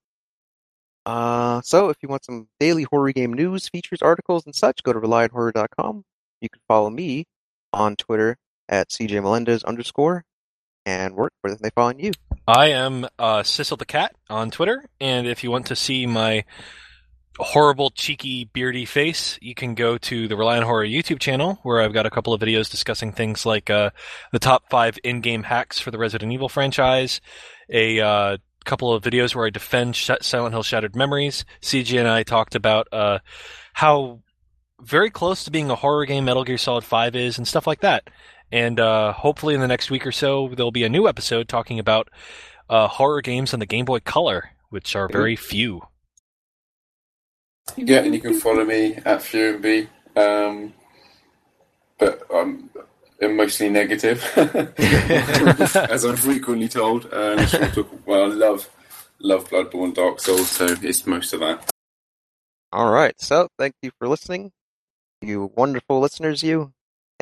Uh, so if you want some daily horror game news, features, articles, and such, go to relianthorror.com. You can follow me on Twitter at CJ Melendez underscore and work where they find you. I am uh, Sissel the Cat on Twitter, and if you want to see my horrible, cheeky, beardy face, you can go to the Reliant Horror YouTube channel, where I've got a couple of videos discussing things like uh, the top five in-game hacks for the Resident Evil franchise, a uh, couple of videos where I defend Sh- Silent Hill Shattered Memories. CG and I talked about uh, how very close to being a horror game Metal Gear Solid 5 is, and stuff like that. And uh, hopefully, in the next week or so, there'll be a new episode talking about uh, horror games on the Game Boy Color, which are very few. Yeah, and you can follow me at FuryB. Um, but I'm, I'm mostly negative, [laughs] as I'm frequently told. Uh, and I just want to talk- well, I love love Bloodborne, Dark Souls, so it's most of that. All right. So thank you for listening, you wonderful listeners, you,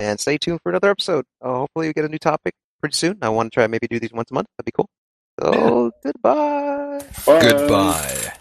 and stay tuned for another episode. Uh, hopefully, we get a new topic pretty soon. I want to try maybe do these once a month. That'd be cool. So goodbye. Bye. Goodbye.